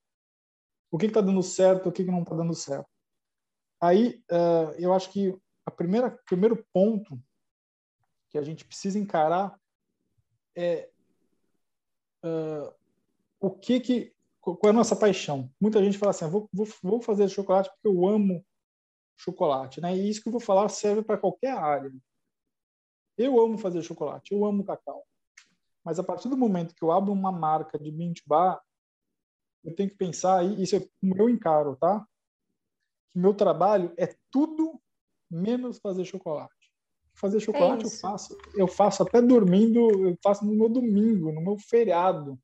O que está dando certo, o que, que não está dando certo? Aí, uh, eu acho que a primeira primeiro ponto que a gente precisa encarar é uh, o que que qual é a nossa paixão. Muita gente fala assim, ah, vou, vou, vou fazer chocolate porque eu amo chocolate, né? E isso que eu vou falar serve para qualquer área. Eu amo fazer chocolate, eu amo cacau. Mas a partir do momento que eu abro uma marca de mint bar, eu tenho que pensar, e isso é como eu encaro, tá? Que meu trabalho é tudo menos fazer chocolate. Fazer chocolate é eu faço, eu faço até dormindo, eu faço no meu domingo, no meu feriado.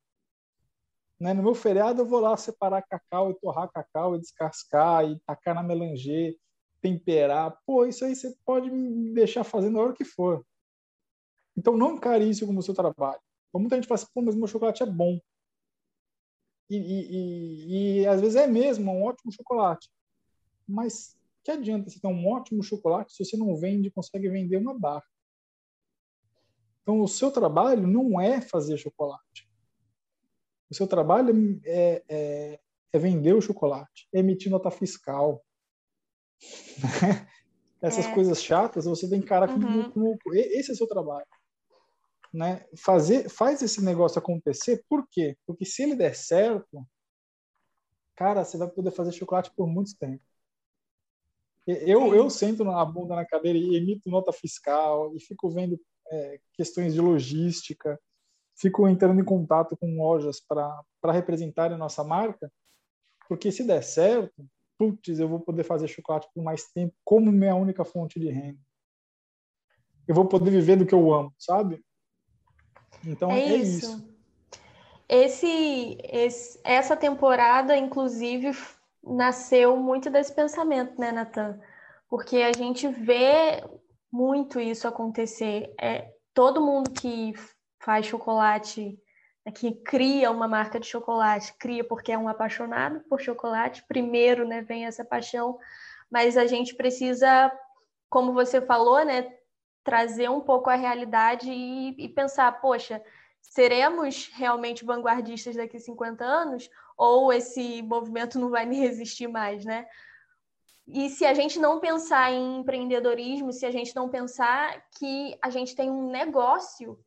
Né? No meu feriado eu vou lá separar cacau e torrar cacau e descascar e tacar na melanger, temperar. Pô, isso aí você pode me deixar fazendo a hora que for. Então não encare isso como seu trabalho. Muita gente fala assim, pô, mas meu chocolate é bom. E, e, e, e às vezes é mesmo, é um ótimo chocolate. Mas que adianta você ter um ótimo chocolate se você não vende, consegue vender uma barra? Então, o seu trabalho não é fazer chocolate. O seu trabalho é, é, é vender o chocolate, é emitir nota fiscal. Essas é. coisas chatas você tem que encarar uhum. como, como, Esse é o seu trabalho. Né? Fazer, faz esse negócio acontecer, por quê? Porque se ele der certo, cara, você vai poder fazer chocolate por muito tempo. Eu, eu sento na bunda na cadeira e emito nota fiscal e fico vendo é, questões de logística, fico entrando em contato com lojas para representar a nossa marca, porque se der certo, putz, eu vou poder fazer chocolate por mais tempo como minha única fonte de renda. Eu vou poder viver do que eu amo, sabe? Então é, é isso. isso. Esse, esse, essa temporada, inclusive, nasceu muito desse pensamento, né, Natan? Porque a gente vê muito isso acontecer. É, todo mundo que faz chocolate, né, que cria uma marca de chocolate, cria porque é um apaixonado por chocolate. Primeiro, né, vem essa paixão, mas a gente precisa, como você falou, né, trazer um pouco a realidade e, e pensar, poxa, seremos realmente vanguardistas daqui a 50 anos ou esse movimento não vai nem resistir mais, né? E se a gente não pensar em empreendedorismo, se a gente não pensar que a gente tem um negócio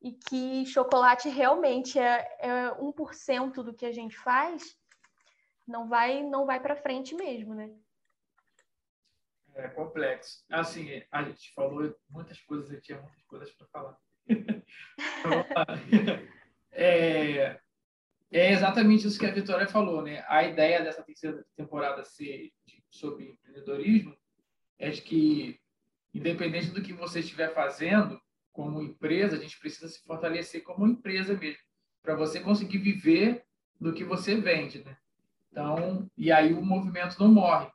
e que chocolate realmente é, é 1% do que a gente faz, não vai não vai para frente mesmo, né? É complexo. Assim, a gente falou muitas coisas, eu tinha muitas coisas para falar. é, é exatamente isso que a Vitória falou, né? A ideia dessa terceira temporada ser sobre empreendedorismo é de que, independente do que você estiver fazendo, como empresa, a gente precisa se fortalecer como empresa mesmo, para você conseguir viver do que você vende, né? Então, e aí o movimento não morre.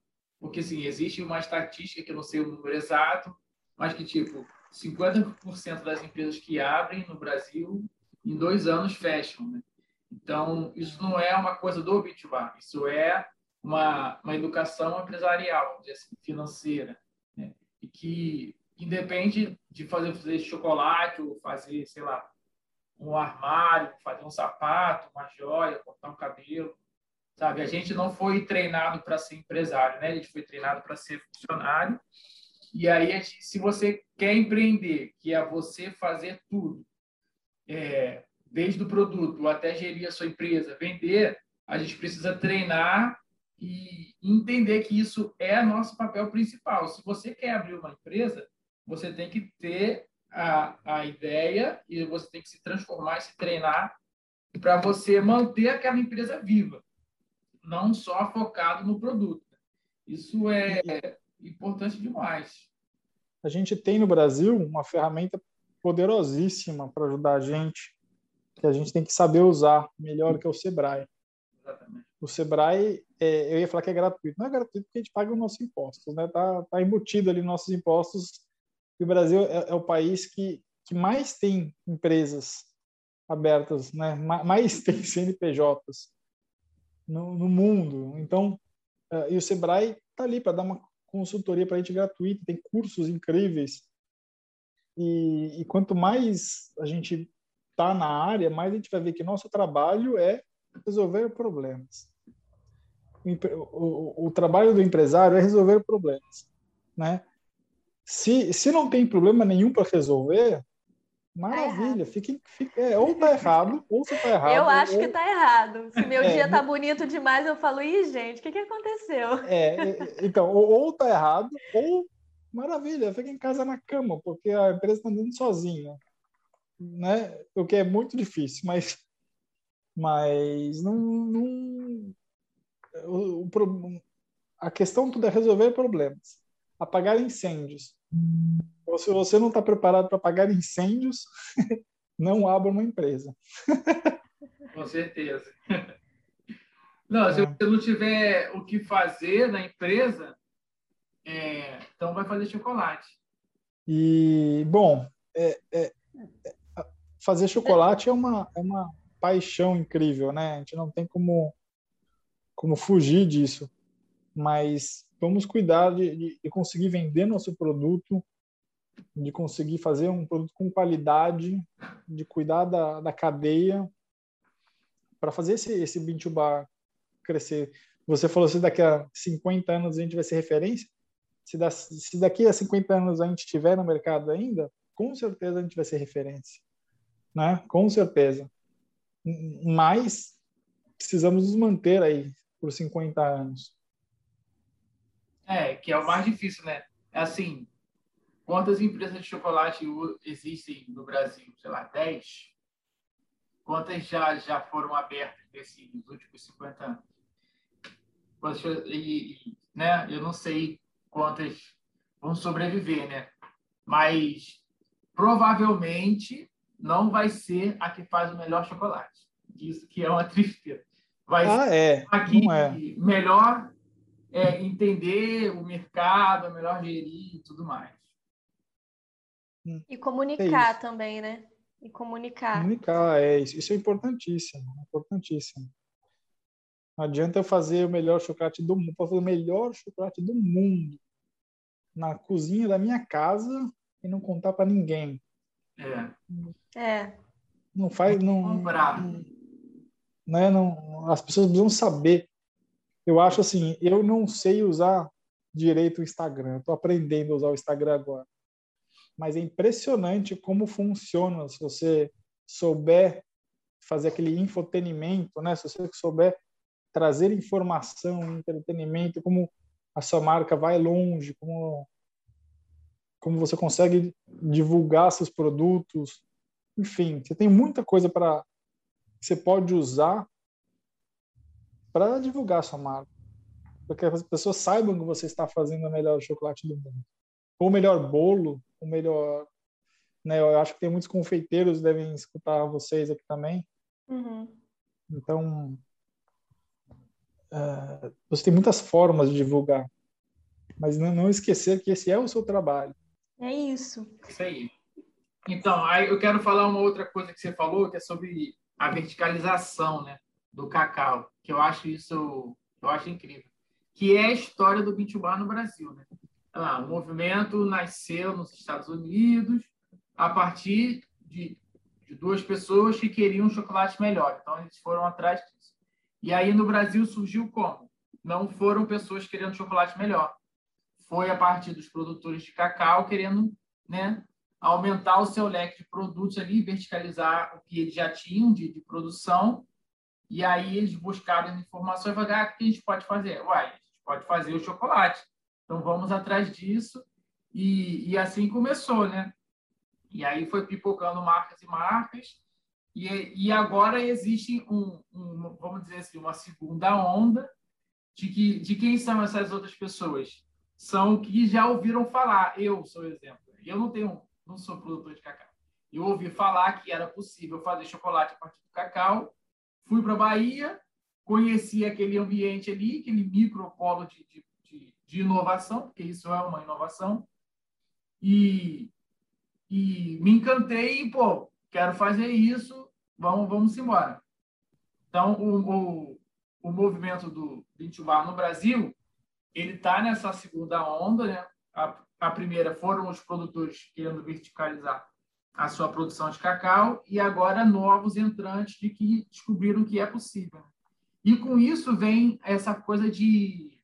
Porque, assim, existe uma estatística que eu não sei o número exato, mas que, tipo, 50% das empresas que abrem no Brasil, em dois anos, fecham, né? Então, isso não é uma coisa do Bitbar, isso é uma, uma educação empresarial, assim, financeira, né? e que independe de fazer, fazer chocolate ou fazer, sei lá, um armário, fazer um sapato, uma joia, cortar um cabelo, sabe? A gente não foi treinado para ser empresário, né? A gente foi treinado para ser funcionário. E aí, se você quer empreender, que é você fazer tudo, é, desde o produto até gerir a sua empresa, vender, a gente precisa treinar e entender que isso é nosso papel principal. Se você quer abrir uma empresa, você tem que ter a, a ideia e você tem que se transformar se treinar para você manter aquela empresa viva, não só focado no produto. Isso é importante demais. A gente tem no Brasil uma ferramenta poderosíssima para ajudar a gente que a gente tem que saber usar melhor que é o Sebrae. Exatamente. O Sebrae, é, eu ia falar que é gratuito. Não é gratuito porque a gente paga os nossos impostos, né? Tá, tá embutido ali nos nossos impostos. E o Brasil é, é o país que, que mais tem empresas abertas, né? Mais tem CNPJs no, no mundo. Então, Uh, e o Sebrae está ali para dar uma consultoria para a gente gratuita, tem cursos incríveis. E, e quanto mais a gente está na área, mais a gente vai ver que nosso trabalho é resolver problemas. O, o, o trabalho do empresário é resolver problemas, né? Se, se não tem problema nenhum para resolver, Maravilha, fique, fique, é, ou tá errado, ou você tá errado. Eu acho ou... que tá errado. Se meu é, dia tá bonito demais, eu falo, ih, gente, o que, que aconteceu? É, então, ou, ou tá errado, ou maravilha, fica em casa na cama, porque a empresa está andando sozinha. Né? O que é muito difícil, mas, mas não, não o, o, a questão tudo é resolver problemas, apagar incêndios. Se você não está preparado para apagar incêndios, não abra uma empresa. Com certeza. Não, se é. você não tiver o que fazer na empresa, é, então vai fazer chocolate. E, bom, é, é, é, fazer chocolate é uma, é uma paixão incrível, né? A gente não tem como, como fugir disso. Mas vamos cuidar de, de, conseguir vender nosso produto de conseguir fazer um produto com qualidade, de cuidar da, da cadeia, para fazer esse, esse bar crescer. Você falou se daqui a 50 anos a gente vai ser referência. Se, da, se daqui a 50 anos a gente estiver no mercado ainda, com certeza a gente vai ser referência. Né? Com certeza. Mas precisamos nos manter aí por 50 anos. É, que é o mais difícil, né? É assim, Quantas empresas de chocolate existem no Brasil? Sei lá, 10? Quantas já, já foram abertas nesses últimos 50 anos? E, né, eu não sei quantas vão sobreviver, né? Mas provavelmente não vai ser a que faz o melhor chocolate. Isso que é uma tristeza. Vai ah, ser é. a que é. melhor é, entender o mercado, melhor gerir e tudo mais. Hum. E comunicar é também, né? E comunicar. Comunicar, é isso. Isso é importantíssimo, importantíssimo. Não adianta eu fazer o melhor chocolate do mundo, fazer o melhor chocolate do mundo na cozinha da minha casa e não contar para ninguém. É. É. Não faz, não, não, né, não, as pessoas precisam saber. Eu acho assim, eu não sei usar direito o Instagram. Estou aprendendo a usar o Instagram agora mas é impressionante como funciona se você souber fazer aquele infotenimento, né? Se você souber trazer informação, entretenimento, como a sua marca vai longe, como como você consegue divulgar seus produtos, enfim, você tem muita coisa para você pode usar para divulgar a sua marca, para que as pessoas saibam que você está fazendo o melhor chocolate do mundo, ou o melhor bolo, o melhor. Né? Eu acho que tem muitos confeiteiros que devem escutar vocês aqui também. Uhum. Então, uh, você tem muitas formas de divulgar, mas não, não esquecer que esse é o seu trabalho. É isso. Isso aí. Então, aí eu quero falar uma outra coisa que você falou, que é sobre a verticalização, né, do cacau, que eu acho isso, eu acho incrível, que é a história do Bitubá no Brasil, né? o movimento nasceu nos Estados Unidos a partir de, de, duas pessoas que queriam um chocolate melhor. Então, eles foram atrás disso. E aí, no Brasil, surgiu como? Não foram pessoas querendo chocolate melhor. Foi a partir dos produtores de cacau querendo né, aumentar o seu leque de produtos ali, verticalizar o que eles já tinham de, de produção. E aí, eles buscaram informações e falaram, ah, o que a gente pode fazer? Uai, a gente pode fazer o chocolate então vamos atrás disso e, e assim começou, né? E aí foi pipocando marcas e marcas e, e agora existe um, um, vamos dizer assim, uma segunda onda de que de quem são essas outras pessoas? São que já ouviram falar. Eu sou exemplo. Eu não tenho, não sou produtor de cacau. Eu ouvi falar que era possível fazer chocolate a partir do cacau. Fui para a Bahia, conheci aquele ambiente ali, aquele micropolo de, de de inovação, porque isso é uma inovação, e, e me encantei e, pô, quero fazer isso, vamos, vamos embora. Então, o, o, o movimento do Vintubar no Brasil ele está nessa segunda onda, né? A, a primeira foram os produtores querendo verticalizar a sua produção de cacau e agora novos entrantes de que descobriram que é possível. E com isso vem essa coisa de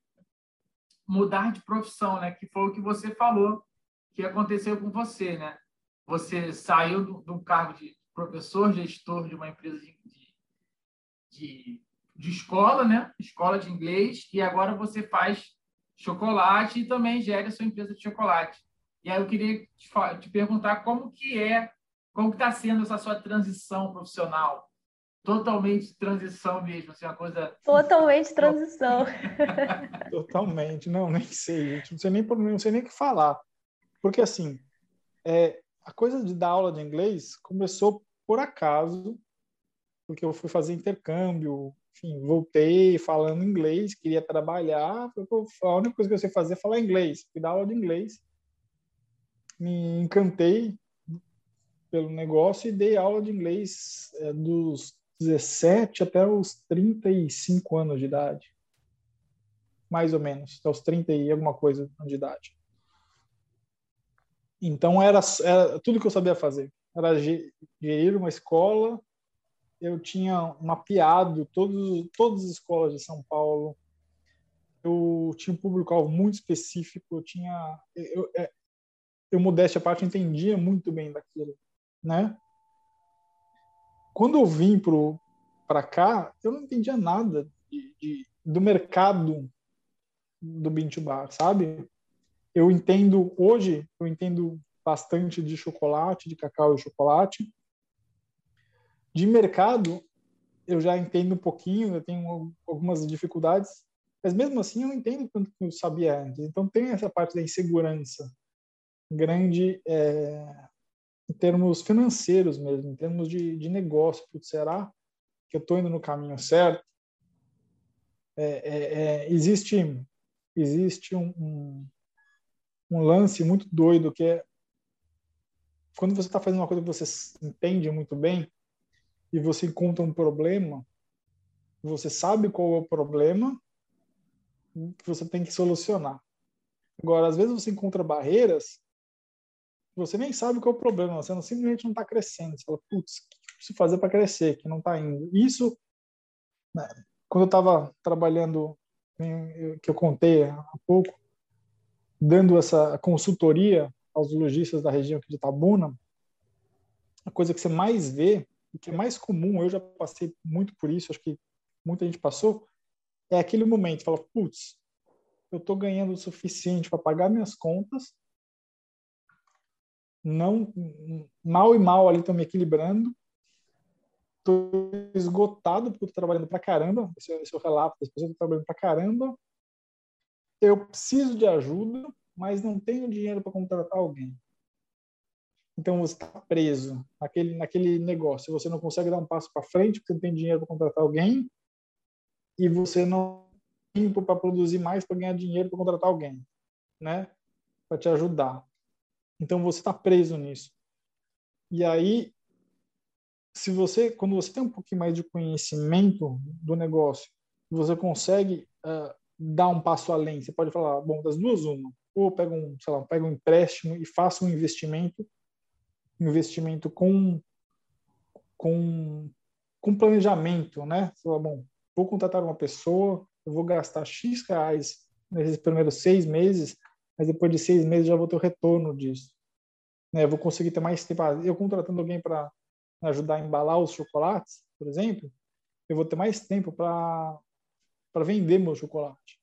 mudar de profissão, né? Que foi o que você falou que aconteceu com você, né? Você saiu do, do cargo de professor, gestor de uma empresa de, de, de escola, né? Escola de inglês, e agora você faz chocolate e também gera sua empresa de chocolate. E aí eu queria te, te perguntar como que é, como que está sendo essa sua transição profissional? Totalmente transição mesmo, assim, uma coisa... Totalmente transição. Totalmente, não, nem sei, gente. Não sei nem, não sei nem o que falar. Porque, assim, é, a coisa de dar aula de inglês começou por acaso, porque eu fui fazer intercâmbio, enfim, voltei falando inglês, queria trabalhar, a única coisa que eu sei fazer é falar inglês, fui dar aula de inglês, me encantei pelo negócio e dei aula de inglês é, dos 17 até os 35 anos de idade. Mais ou menos, até os 30 e alguma coisa de idade. Então era, era tudo que eu sabia fazer. Era gerir uma escola, eu tinha mapeado todos, todas as escolas de São Paulo. Eu tinha um público-alvo muito específico. Eu tinha. Eu, eu, modéstia à parte, entendia muito bem daquilo, né? Quando eu vim para cá, eu não entendia nada de, de, do mercado do bean bar, sabe? Eu entendo, hoje, eu entendo bastante de chocolate, de cacau e chocolate, de mercado, eu já entendo um pouquinho, eu tenho algumas dificuldades, mas mesmo assim eu não entendo tanto que eu sabia antes. Então tem essa parte da insegurança grande é, em termos financeiros mesmo, em termos de, de negócio. Putz, será que eu estou indo no caminho certo? É, é, é, existe existe um, um, um lance muito doido que é quando você está fazendo uma coisa que você entende muito bem, e você encontra um problema, você sabe qual é o problema que você tem que solucionar. Agora, às vezes você encontra barreiras, você nem sabe qual é o problema, você não, simplesmente não está crescendo. Você fala, putz, o que eu preciso fazer para crescer, que não está indo? Isso, né, quando eu estava trabalhando, que eu contei há pouco, dando essa consultoria aos lojistas da região aqui de Tabuna, a coisa que você mais vê o que é mais comum, eu já passei muito por isso, acho que muita gente passou, é aquele momento, fala, putz, eu estou ganhando o suficiente para pagar minhas contas, não mal e mal ali estão me equilibrando, estou esgotado porque estou trabalhando para caramba, esse, é, esse é o relato das pessoas que trabalhando para caramba, eu preciso de ajuda, mas não tenho dinheiro para contratar alguém. Então você está preso naquele, naquele negócio. Você não consegue dar um passo para frente porque não tem dinheiro para contratar alguém e você não tem tempo para produzir mais para ganhar dinheiro para contratar alguém, né? Para te ajudar. Então você está preso nisso. E aí, se você, quando você tem um pouquinho mais de conhecimento do negócio, você consegue uh, dar um passo além. Você pode falar, bom, das duas uma, ou pega um, sei lá, pega um empréstimo e faça um investimento investimento com, com, com planejamento, né? Você fala, bom, vou contratar uma pessoa, eu vou gastar X reais nesses primeiros seis meses, mas depois de seis meses já vou ter o retorno disso. Né? Eu vou conseguir ter mais tempo. Ah, eu contratando alguém para ajudar a embalar os chocolates, por exemplo, eu vou ter mais tempo para para vender meu chocolate,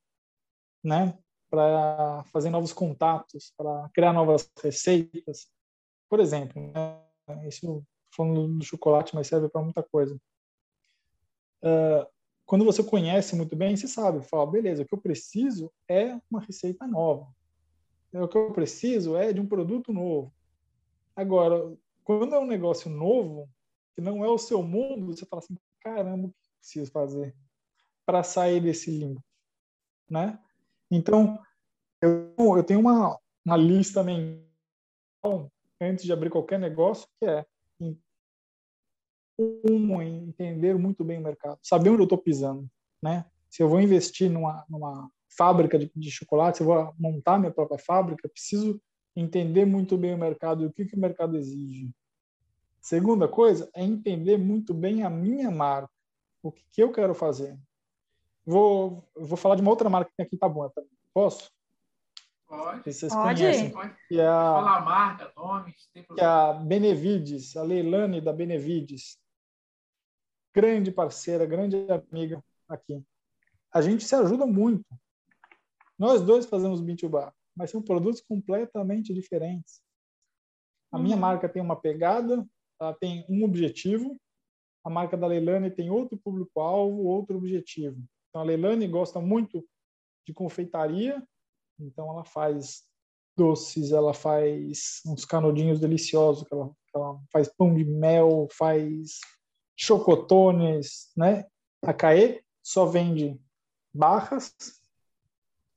né? Para fazer novos contatos, para criar novas receitas, por exemplo, né? isso falando do chocolate, mas serve para muita coisa. Uh, quando você conhece muito bem, você sabe, fala, beleza, o que eu preciso é uma receita nova. O que eu preciso é de um produto novo. Agora, quando é um negócio novo, que não é o seu mundo, você fala assim, caramba, o que eu preciso fazer para sair desse limbo, né? Então, eu, eu tenho uma, uma lista mental antes de abrir qualquer negócio, que é um, entender muito bem o mercado, saber onde eu estou pisando, né? Se eu vou investir numa, numa fábrica de, de chocolate, se eu vou montar minha própria fábrica, preciso entender muito bem o mercado e o que, que o mercado exige. Segunda coisa é entender muito bem a minha marca, o que, que eu quero fazer. Vou, vou falar de uma outra marca que tem aqui tá bom também. Posso? Pode. Vocês Pode. conhecem. Pode Que é a, falar marca, nomes, tem que é a Benevides, a Leilane da Benevides. Grande parceira, grande amiga aqui. A gente se ajuda muito. Nós dois fazemos Bar, mas são produtos completamente diferentes. A minha Uhum. marca tem uma pegada, ela tem um objetivo. A marca da Leilane tem outro público-alvo, outro objetivo. Então, a Leilane gosta muito de confeitaria, então ela faz doces, ela faz uns canudinhos deliciosos, ela, ela faz pão de mel, faz chocotones, né? A Caê só vende barras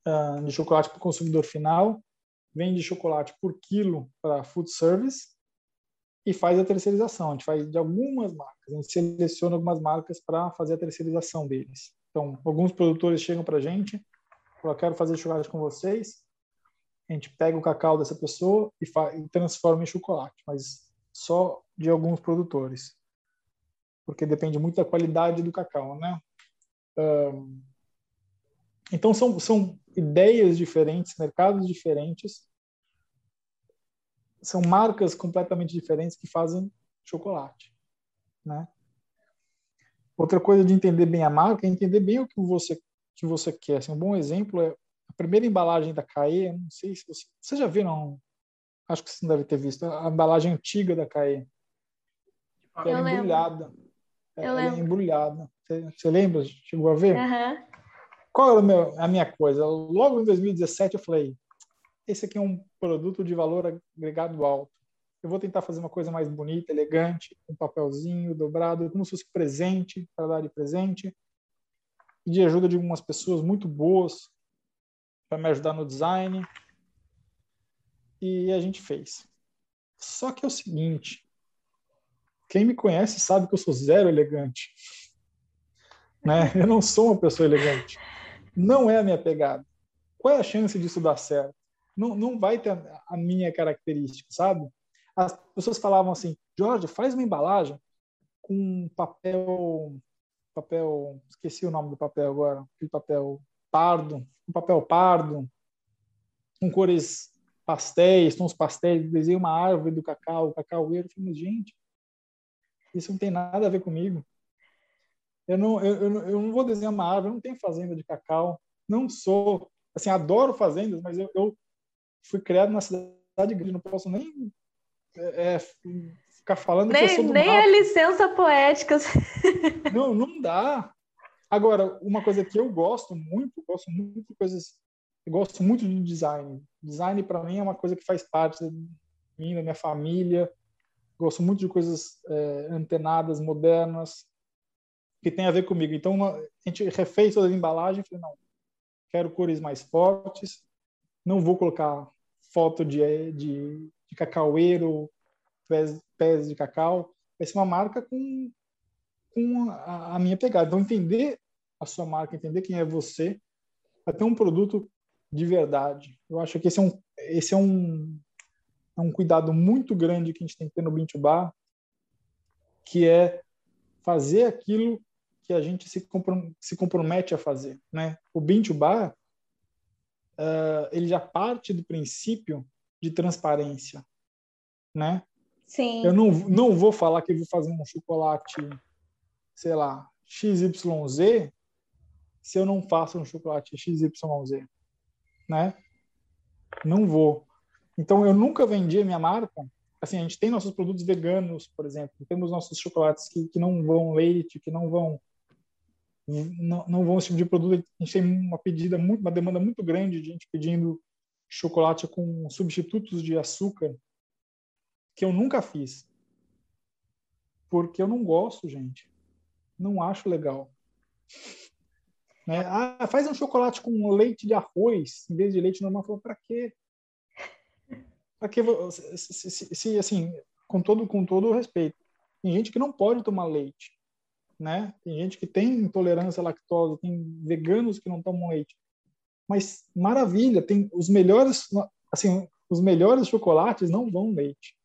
ah, de chocolate para o consumidor final, vende chocolate por quilo para food service e faz a terceirização. A gente faz de algumas marcas, a gente seleciona algumas marcas para fazer a terceirização deles. Então, alguns produtores chegam para a gente, falam, quero fazer chocolate com vocês, a gente pega o cacau dessa pessoa e, e transforma em chocolate, mas só de alguns produtores, porque depende muito da qualidade do cacau, né? Ahn, então são, são ideias diferentes, mercados diferentes, são marcas completamente diferentes que fazem chocolate, né? Outra coisa de entender bem a marca é entender bem o que você que você quer. Assim, um bom exemplo é a primeira embalagem da Caê, não sei se você, você já viu, não? Acho que você não deve ter visto. A embalagem antiga da Caê. Lembro. embrulhada. Eu Ela é lembro. embrulhada. Você, você lembra? Chegou a ver? Aham. Qual era a minha coisa? Logo em 2017 eu falei, esse aqui é um produto de valor agregado alto. Eu vou tentar fazer uma coisa mais bonita, elegante, com papelzinho dobrado, como se fosse presente, para dar de presente. Pedi ajuda de algumas pessoas muito boas para me ajudar no design. E a gente fez. Só que é o seguinte, quem me conhece sabe que eu sou zero elegante. Né? Eu não sou uma pessoa elegante. Não é a minha pegada. Qual é a chance disso dar certo? Não, não vai ter a, minha característica, sabe? As pessoas falavam assim, Jorge, faz uma embalagem com papel, papel, esqueci o nome do papel agora, papel pardo, um papel pardo, com cores pastéis, tons pastéis, desenhei uma árvore do cacau, cacaueiro. Falei, gente, isso não tem nada a ver comigo. Eu não, eu, eu, eu não vou desenhar uma árvore, eu não tenho fazenda de cacau, não sou, assim, adoro fazendas, mas eu, eu fui criado na cidade grande, não posso nem é, é, ficar falando que eu Nem, sou do nem mato. a licença poética. Não, não dá. Agora, uma coisa que eu gosto muito, gosto muito de coisas, gosto muito de design. Design para mim é uma coisa que faz parte de mim, da minha família. Gosto muito de coisas é, antenadas, modernas, que tem a ver comigo. Então, uma, a gente refez toda a embalagem, falei, não, quero cores mais fortes, não vou colocar foto de, de, de cacaueiro, pés, pés de cacau. Vai ser uma marca com com a, a minha pegada. Então, entender a sua marca, entender quem é você, ter um produto de verdade. Eu acho que esse é um, esse é um, é um cuidado muito grande que a gente tem que ter no Bean to Bar, que é fazer aquilo que a gente se, se compromete a fazer. Né? O Bar, uh, ele já parte do princípio de transparência. Né? Sim. Eu não, não vou falar que vou fazer um chocolate sei lá, XYZ, se eu não faço um chocolate XYZ, né? Não vou. Então, eu nunca vendi a minha marca. Assim, a gente tem nossos produtos veganos, por exemplo. Temos nossos chocolates que, que não vão leite, que não vão não, não vão esse tipo de produto. A gente tem uma pedida muito, uma demanda muito grande de gente pedindo chocolate com substitutos de açúcar que eu nunca fiz. Porque eu não gosto, gente não acho legal. Né? Ah, faz um chocolate com leite de arroz em vez de leite normal. Para quê? Para quê? Se, se, se, assim, com todo, com todo o respeito. Tem gente que não pode tomar leite. Né? Tem gente que tem intolerância à lactose, tem veganos que não tomam leite. Mas maravilha, tem os melhores, assim, os melhores chocolates não vão leite.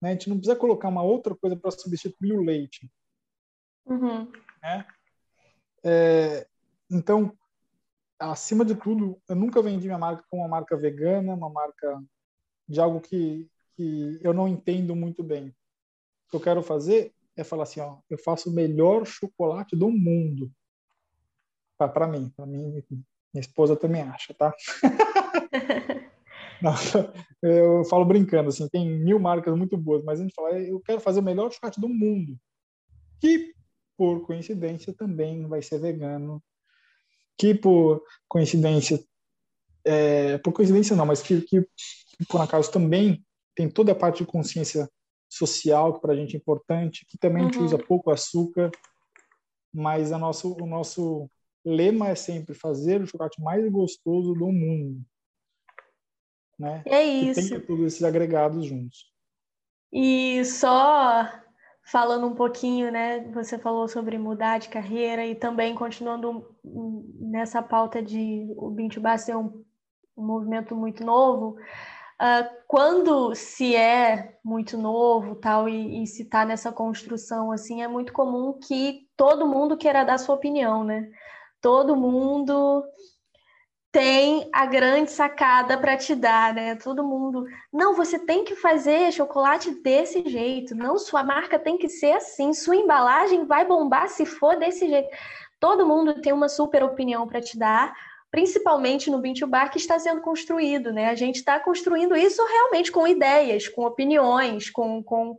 Né? A gente não precisa colocar uma outra coisa para substituir o leite. Uhum. Né? É, então, acima de tudo, eu nunca vendi minha marca como uma marca vegana, uma marca de algo que, que eu não entendo muito bem. O que eu quero fazer é falar assim, ó, eu faço o melhor chocolate do mundo. Para mim, para mim, minha esposa também acha, tá? Não, eu falo brincando, assim, tem mil marcas muito boas, mas a gente fala, eu quero fazer o melhor chocolate do mundo, que por coincidência também vai ser vegano, que por coincidência, é, por coincidência não, mas que, que, que por acaso também tem toda a parte de consciência social que para a gente é importante, que também uhum. a gente usa pouco açúcar, mas a nosso, o nosso lema é sempre fazer o chocolate mais gostoso do mundo. Né? É isso. Tem todos esses agregados juntos. E só falando um pouquinho, né? Você falou sobre mudar de carreira e também continuando nessa pauta de o Bintubá ser um, um movimento muito novo. Uh, quando se é muito novo tal e, e se está nessa construção assim é muito comum que todo mundo queira dar sua opinião né todo mundo tem a grande sacada para te dar, né? Todo mundo, não, você tem que fazer chocolate desse jeito, não, sua marca tem que ser assim, sua embalagem vai bombar se for desse jeito. Todo mundo tem uma super opinião para te dar, principalmente no Bintu Bar que está sendo construído, né? A gente está construindo isso realmente com ideias, com opiniões, com, com,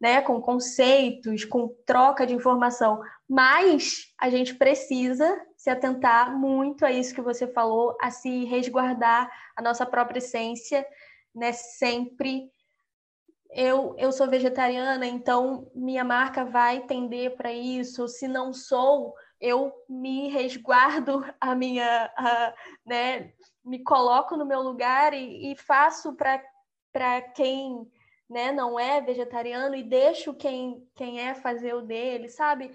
né, com conceitos, com troca de informação, mas a gente precisa se atentar muito a isso que você falou, a se resguardar a nossa própria essência, né? Sempre. Eu, eu sou vegetariana, então minha marca vai tender para isso. Se não sou, eu me resguardo a minha, a, né? Me coloco no meu lugar e, e faço para quem né, não é vegetariano e deixo quem, quem é fazer o dele, sabe?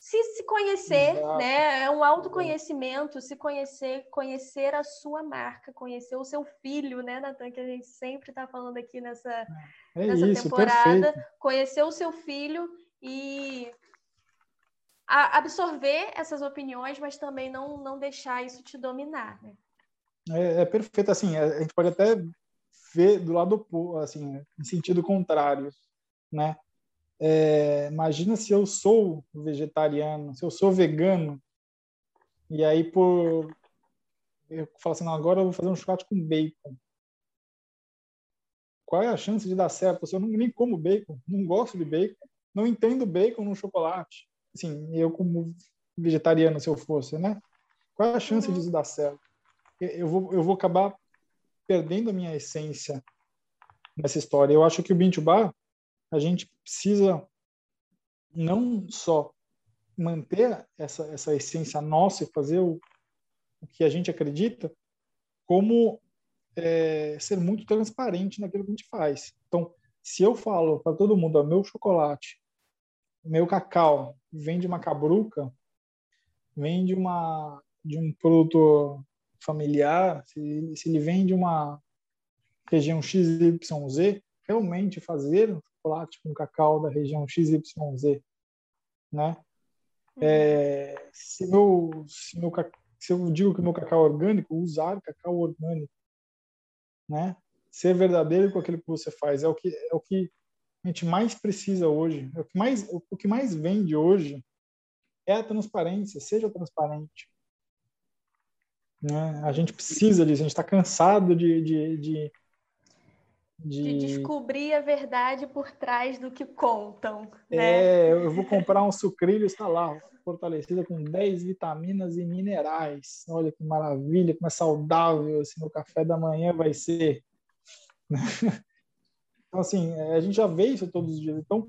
se se conhecer, Exato. né? É um autoconhecimento, se conhecer, conhecer a sua marca, conhecer o seu filho, né, Natan, que a gente sempre está falando aqui nessa, é nessa isso, temporada. Perfeito. Conhecer o seu filho e absorver essas opiniões, mas também não, não deixar isso te dominar, né? É, é perfeito, assim, a gente pode até ver do lado, assim, em sentido contrário, né? É, imagina se eu sou vegetariano, se eu sou vegano, e aí por eu falo assim, não, agora eu vou fazer um chocolate com bacon. Qual é a chance de dar certo? Eu não, nem como bacon, não gosto de bacon, não entendo bacon no chocolate. Assim, eu como vegetariano, se eu fosse, né? Qual é a chance uhum. disso dar certo? Eu vou, eu vou acabar perdendo a minha essência nessa história. Eu acho que o Bintubá a gente precisa não só manter essa, essa essência nossa e fazer o, o que a gente acredita, como é, ser muito transparente naquilo que a gente faz. Então, se eu falo para todo mundo, o meu chocolate, meu cacau vem de uma cabruca, vem de uma de um produto familiar, se, se ele vem de uma região XYZ, realmente fazer chocolate com cacau da região XYZ, né? Uhum. É, se, meu, se, meu, se eu digo que meu cacau é orgânico, usar cacau orgânico, né? Ser verdadeiro com aquilo que você faz é o que é o que a gente mais precisa hoje, é o que mais o que mais vende hoje é a transparência, seja transparente. Né? A gente precisa disso, a gente está cansado de, de, de de... de... descobrir a verdade por trás do que contam. Né? É, eu vou comprar um sucrilho, está lá, fortalecida com 10 vitaminas e minerais. Olha que maravilha, como é saudável, assim, no café da manhã vai ser. Então, assim, é, a gente já vê isso todos os dias. Então,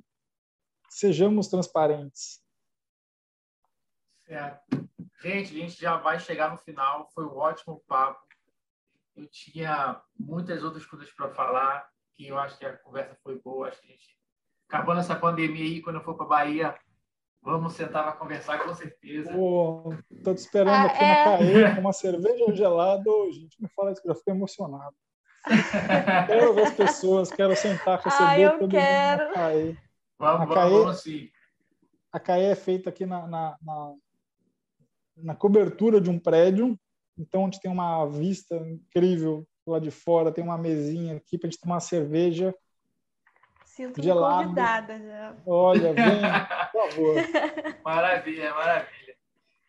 sejamos transparentes. Certo. Gente, a gente já vai chegar no final. Foi um ótimo papo. Eu tinha muitas outras coisas para falar, que eu acho que a conversa foi boa. Acho que a gente, acabando essa pandemia aí, quando eu for para Bahia, Vamos sentar para conversar com certeza. Pô, tô te esperando ah, aqui é... na Caê com uma cerveja gelada. Gente, me fala isso que eu já fiquei emocionado. quero ver as pessoas, quero sentar, receber ah, eu todo quero. mundo Caê. Vamos, a Caê, vamos, sim. A Caê é feita aqui na, na, na, na cobertura de um prédio, então a gente tem uma vista incrível lá de fora, tem uma mesinha aqui para a gente tomar uma cerveja Sinto gelado. convidada já. Olha, vem, por favor. maravilha, maravilha.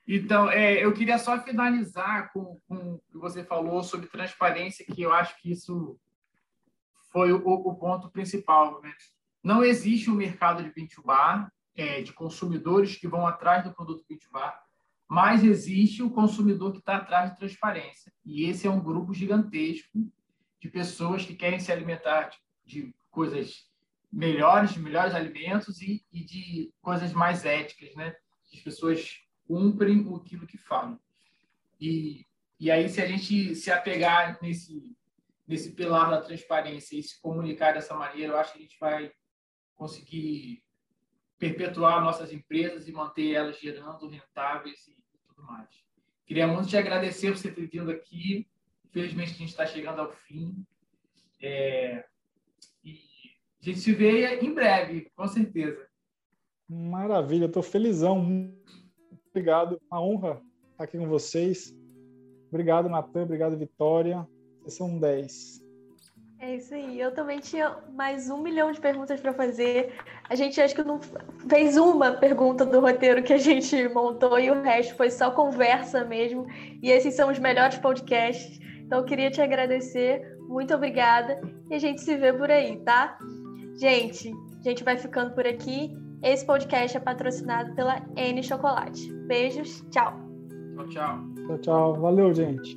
Então, é, eu queria só finalizar com, com o que você falou sobre transparência, que eu acho que isso foi o, o ponto principal. Né? Não existe um mercado de Pinto Bar, é, de consumidores que vão atrás do produto Pinto Bar, mas existe o consumidor que está atrás de transparência. E esse é um grupo gigantesco de pessoas que querem se alimentar de coisas melhores, de melhores alimentos e, e de coisas mais éticas, né? As pessoas cumprem aquilo que falam. E, e aí, se a gente se apegar nesse, nesse pilar da transparência e se comunicar dessa maneira, eu acho que a gente vai conseguir perpetuar nossas empresas e manter elas gerando rentáveis e, e tudo mais. Queria muito te agradecer por você ter vindo aqui. Infelizmente, a gente está chegando ao fim. É, a gente se vê em breve, com certeza. Maravilha, estou felizão. Obrigado, uma honra estar aqui com vocês. Obrigado, Natan, obrigado, Vitória. Vocês são 10. É isso aí. Eu também tinha mais um milhão de perguntas para fazer. A gente acho que não fez uma pergunta do roteiro que a gente montou e o resto foi só conversa mesmo. E esses são os melhores podcasts. Então eu queria te agradecer. Muito obrigada. E a gente se vê por aí, tá? Gente, a gente vai ficando por aqui. Esse podcast é patrocinado pela N Chocolate. Beijos, tchau. Tchau, tchau. Tchau, tchau. Valeu, gente.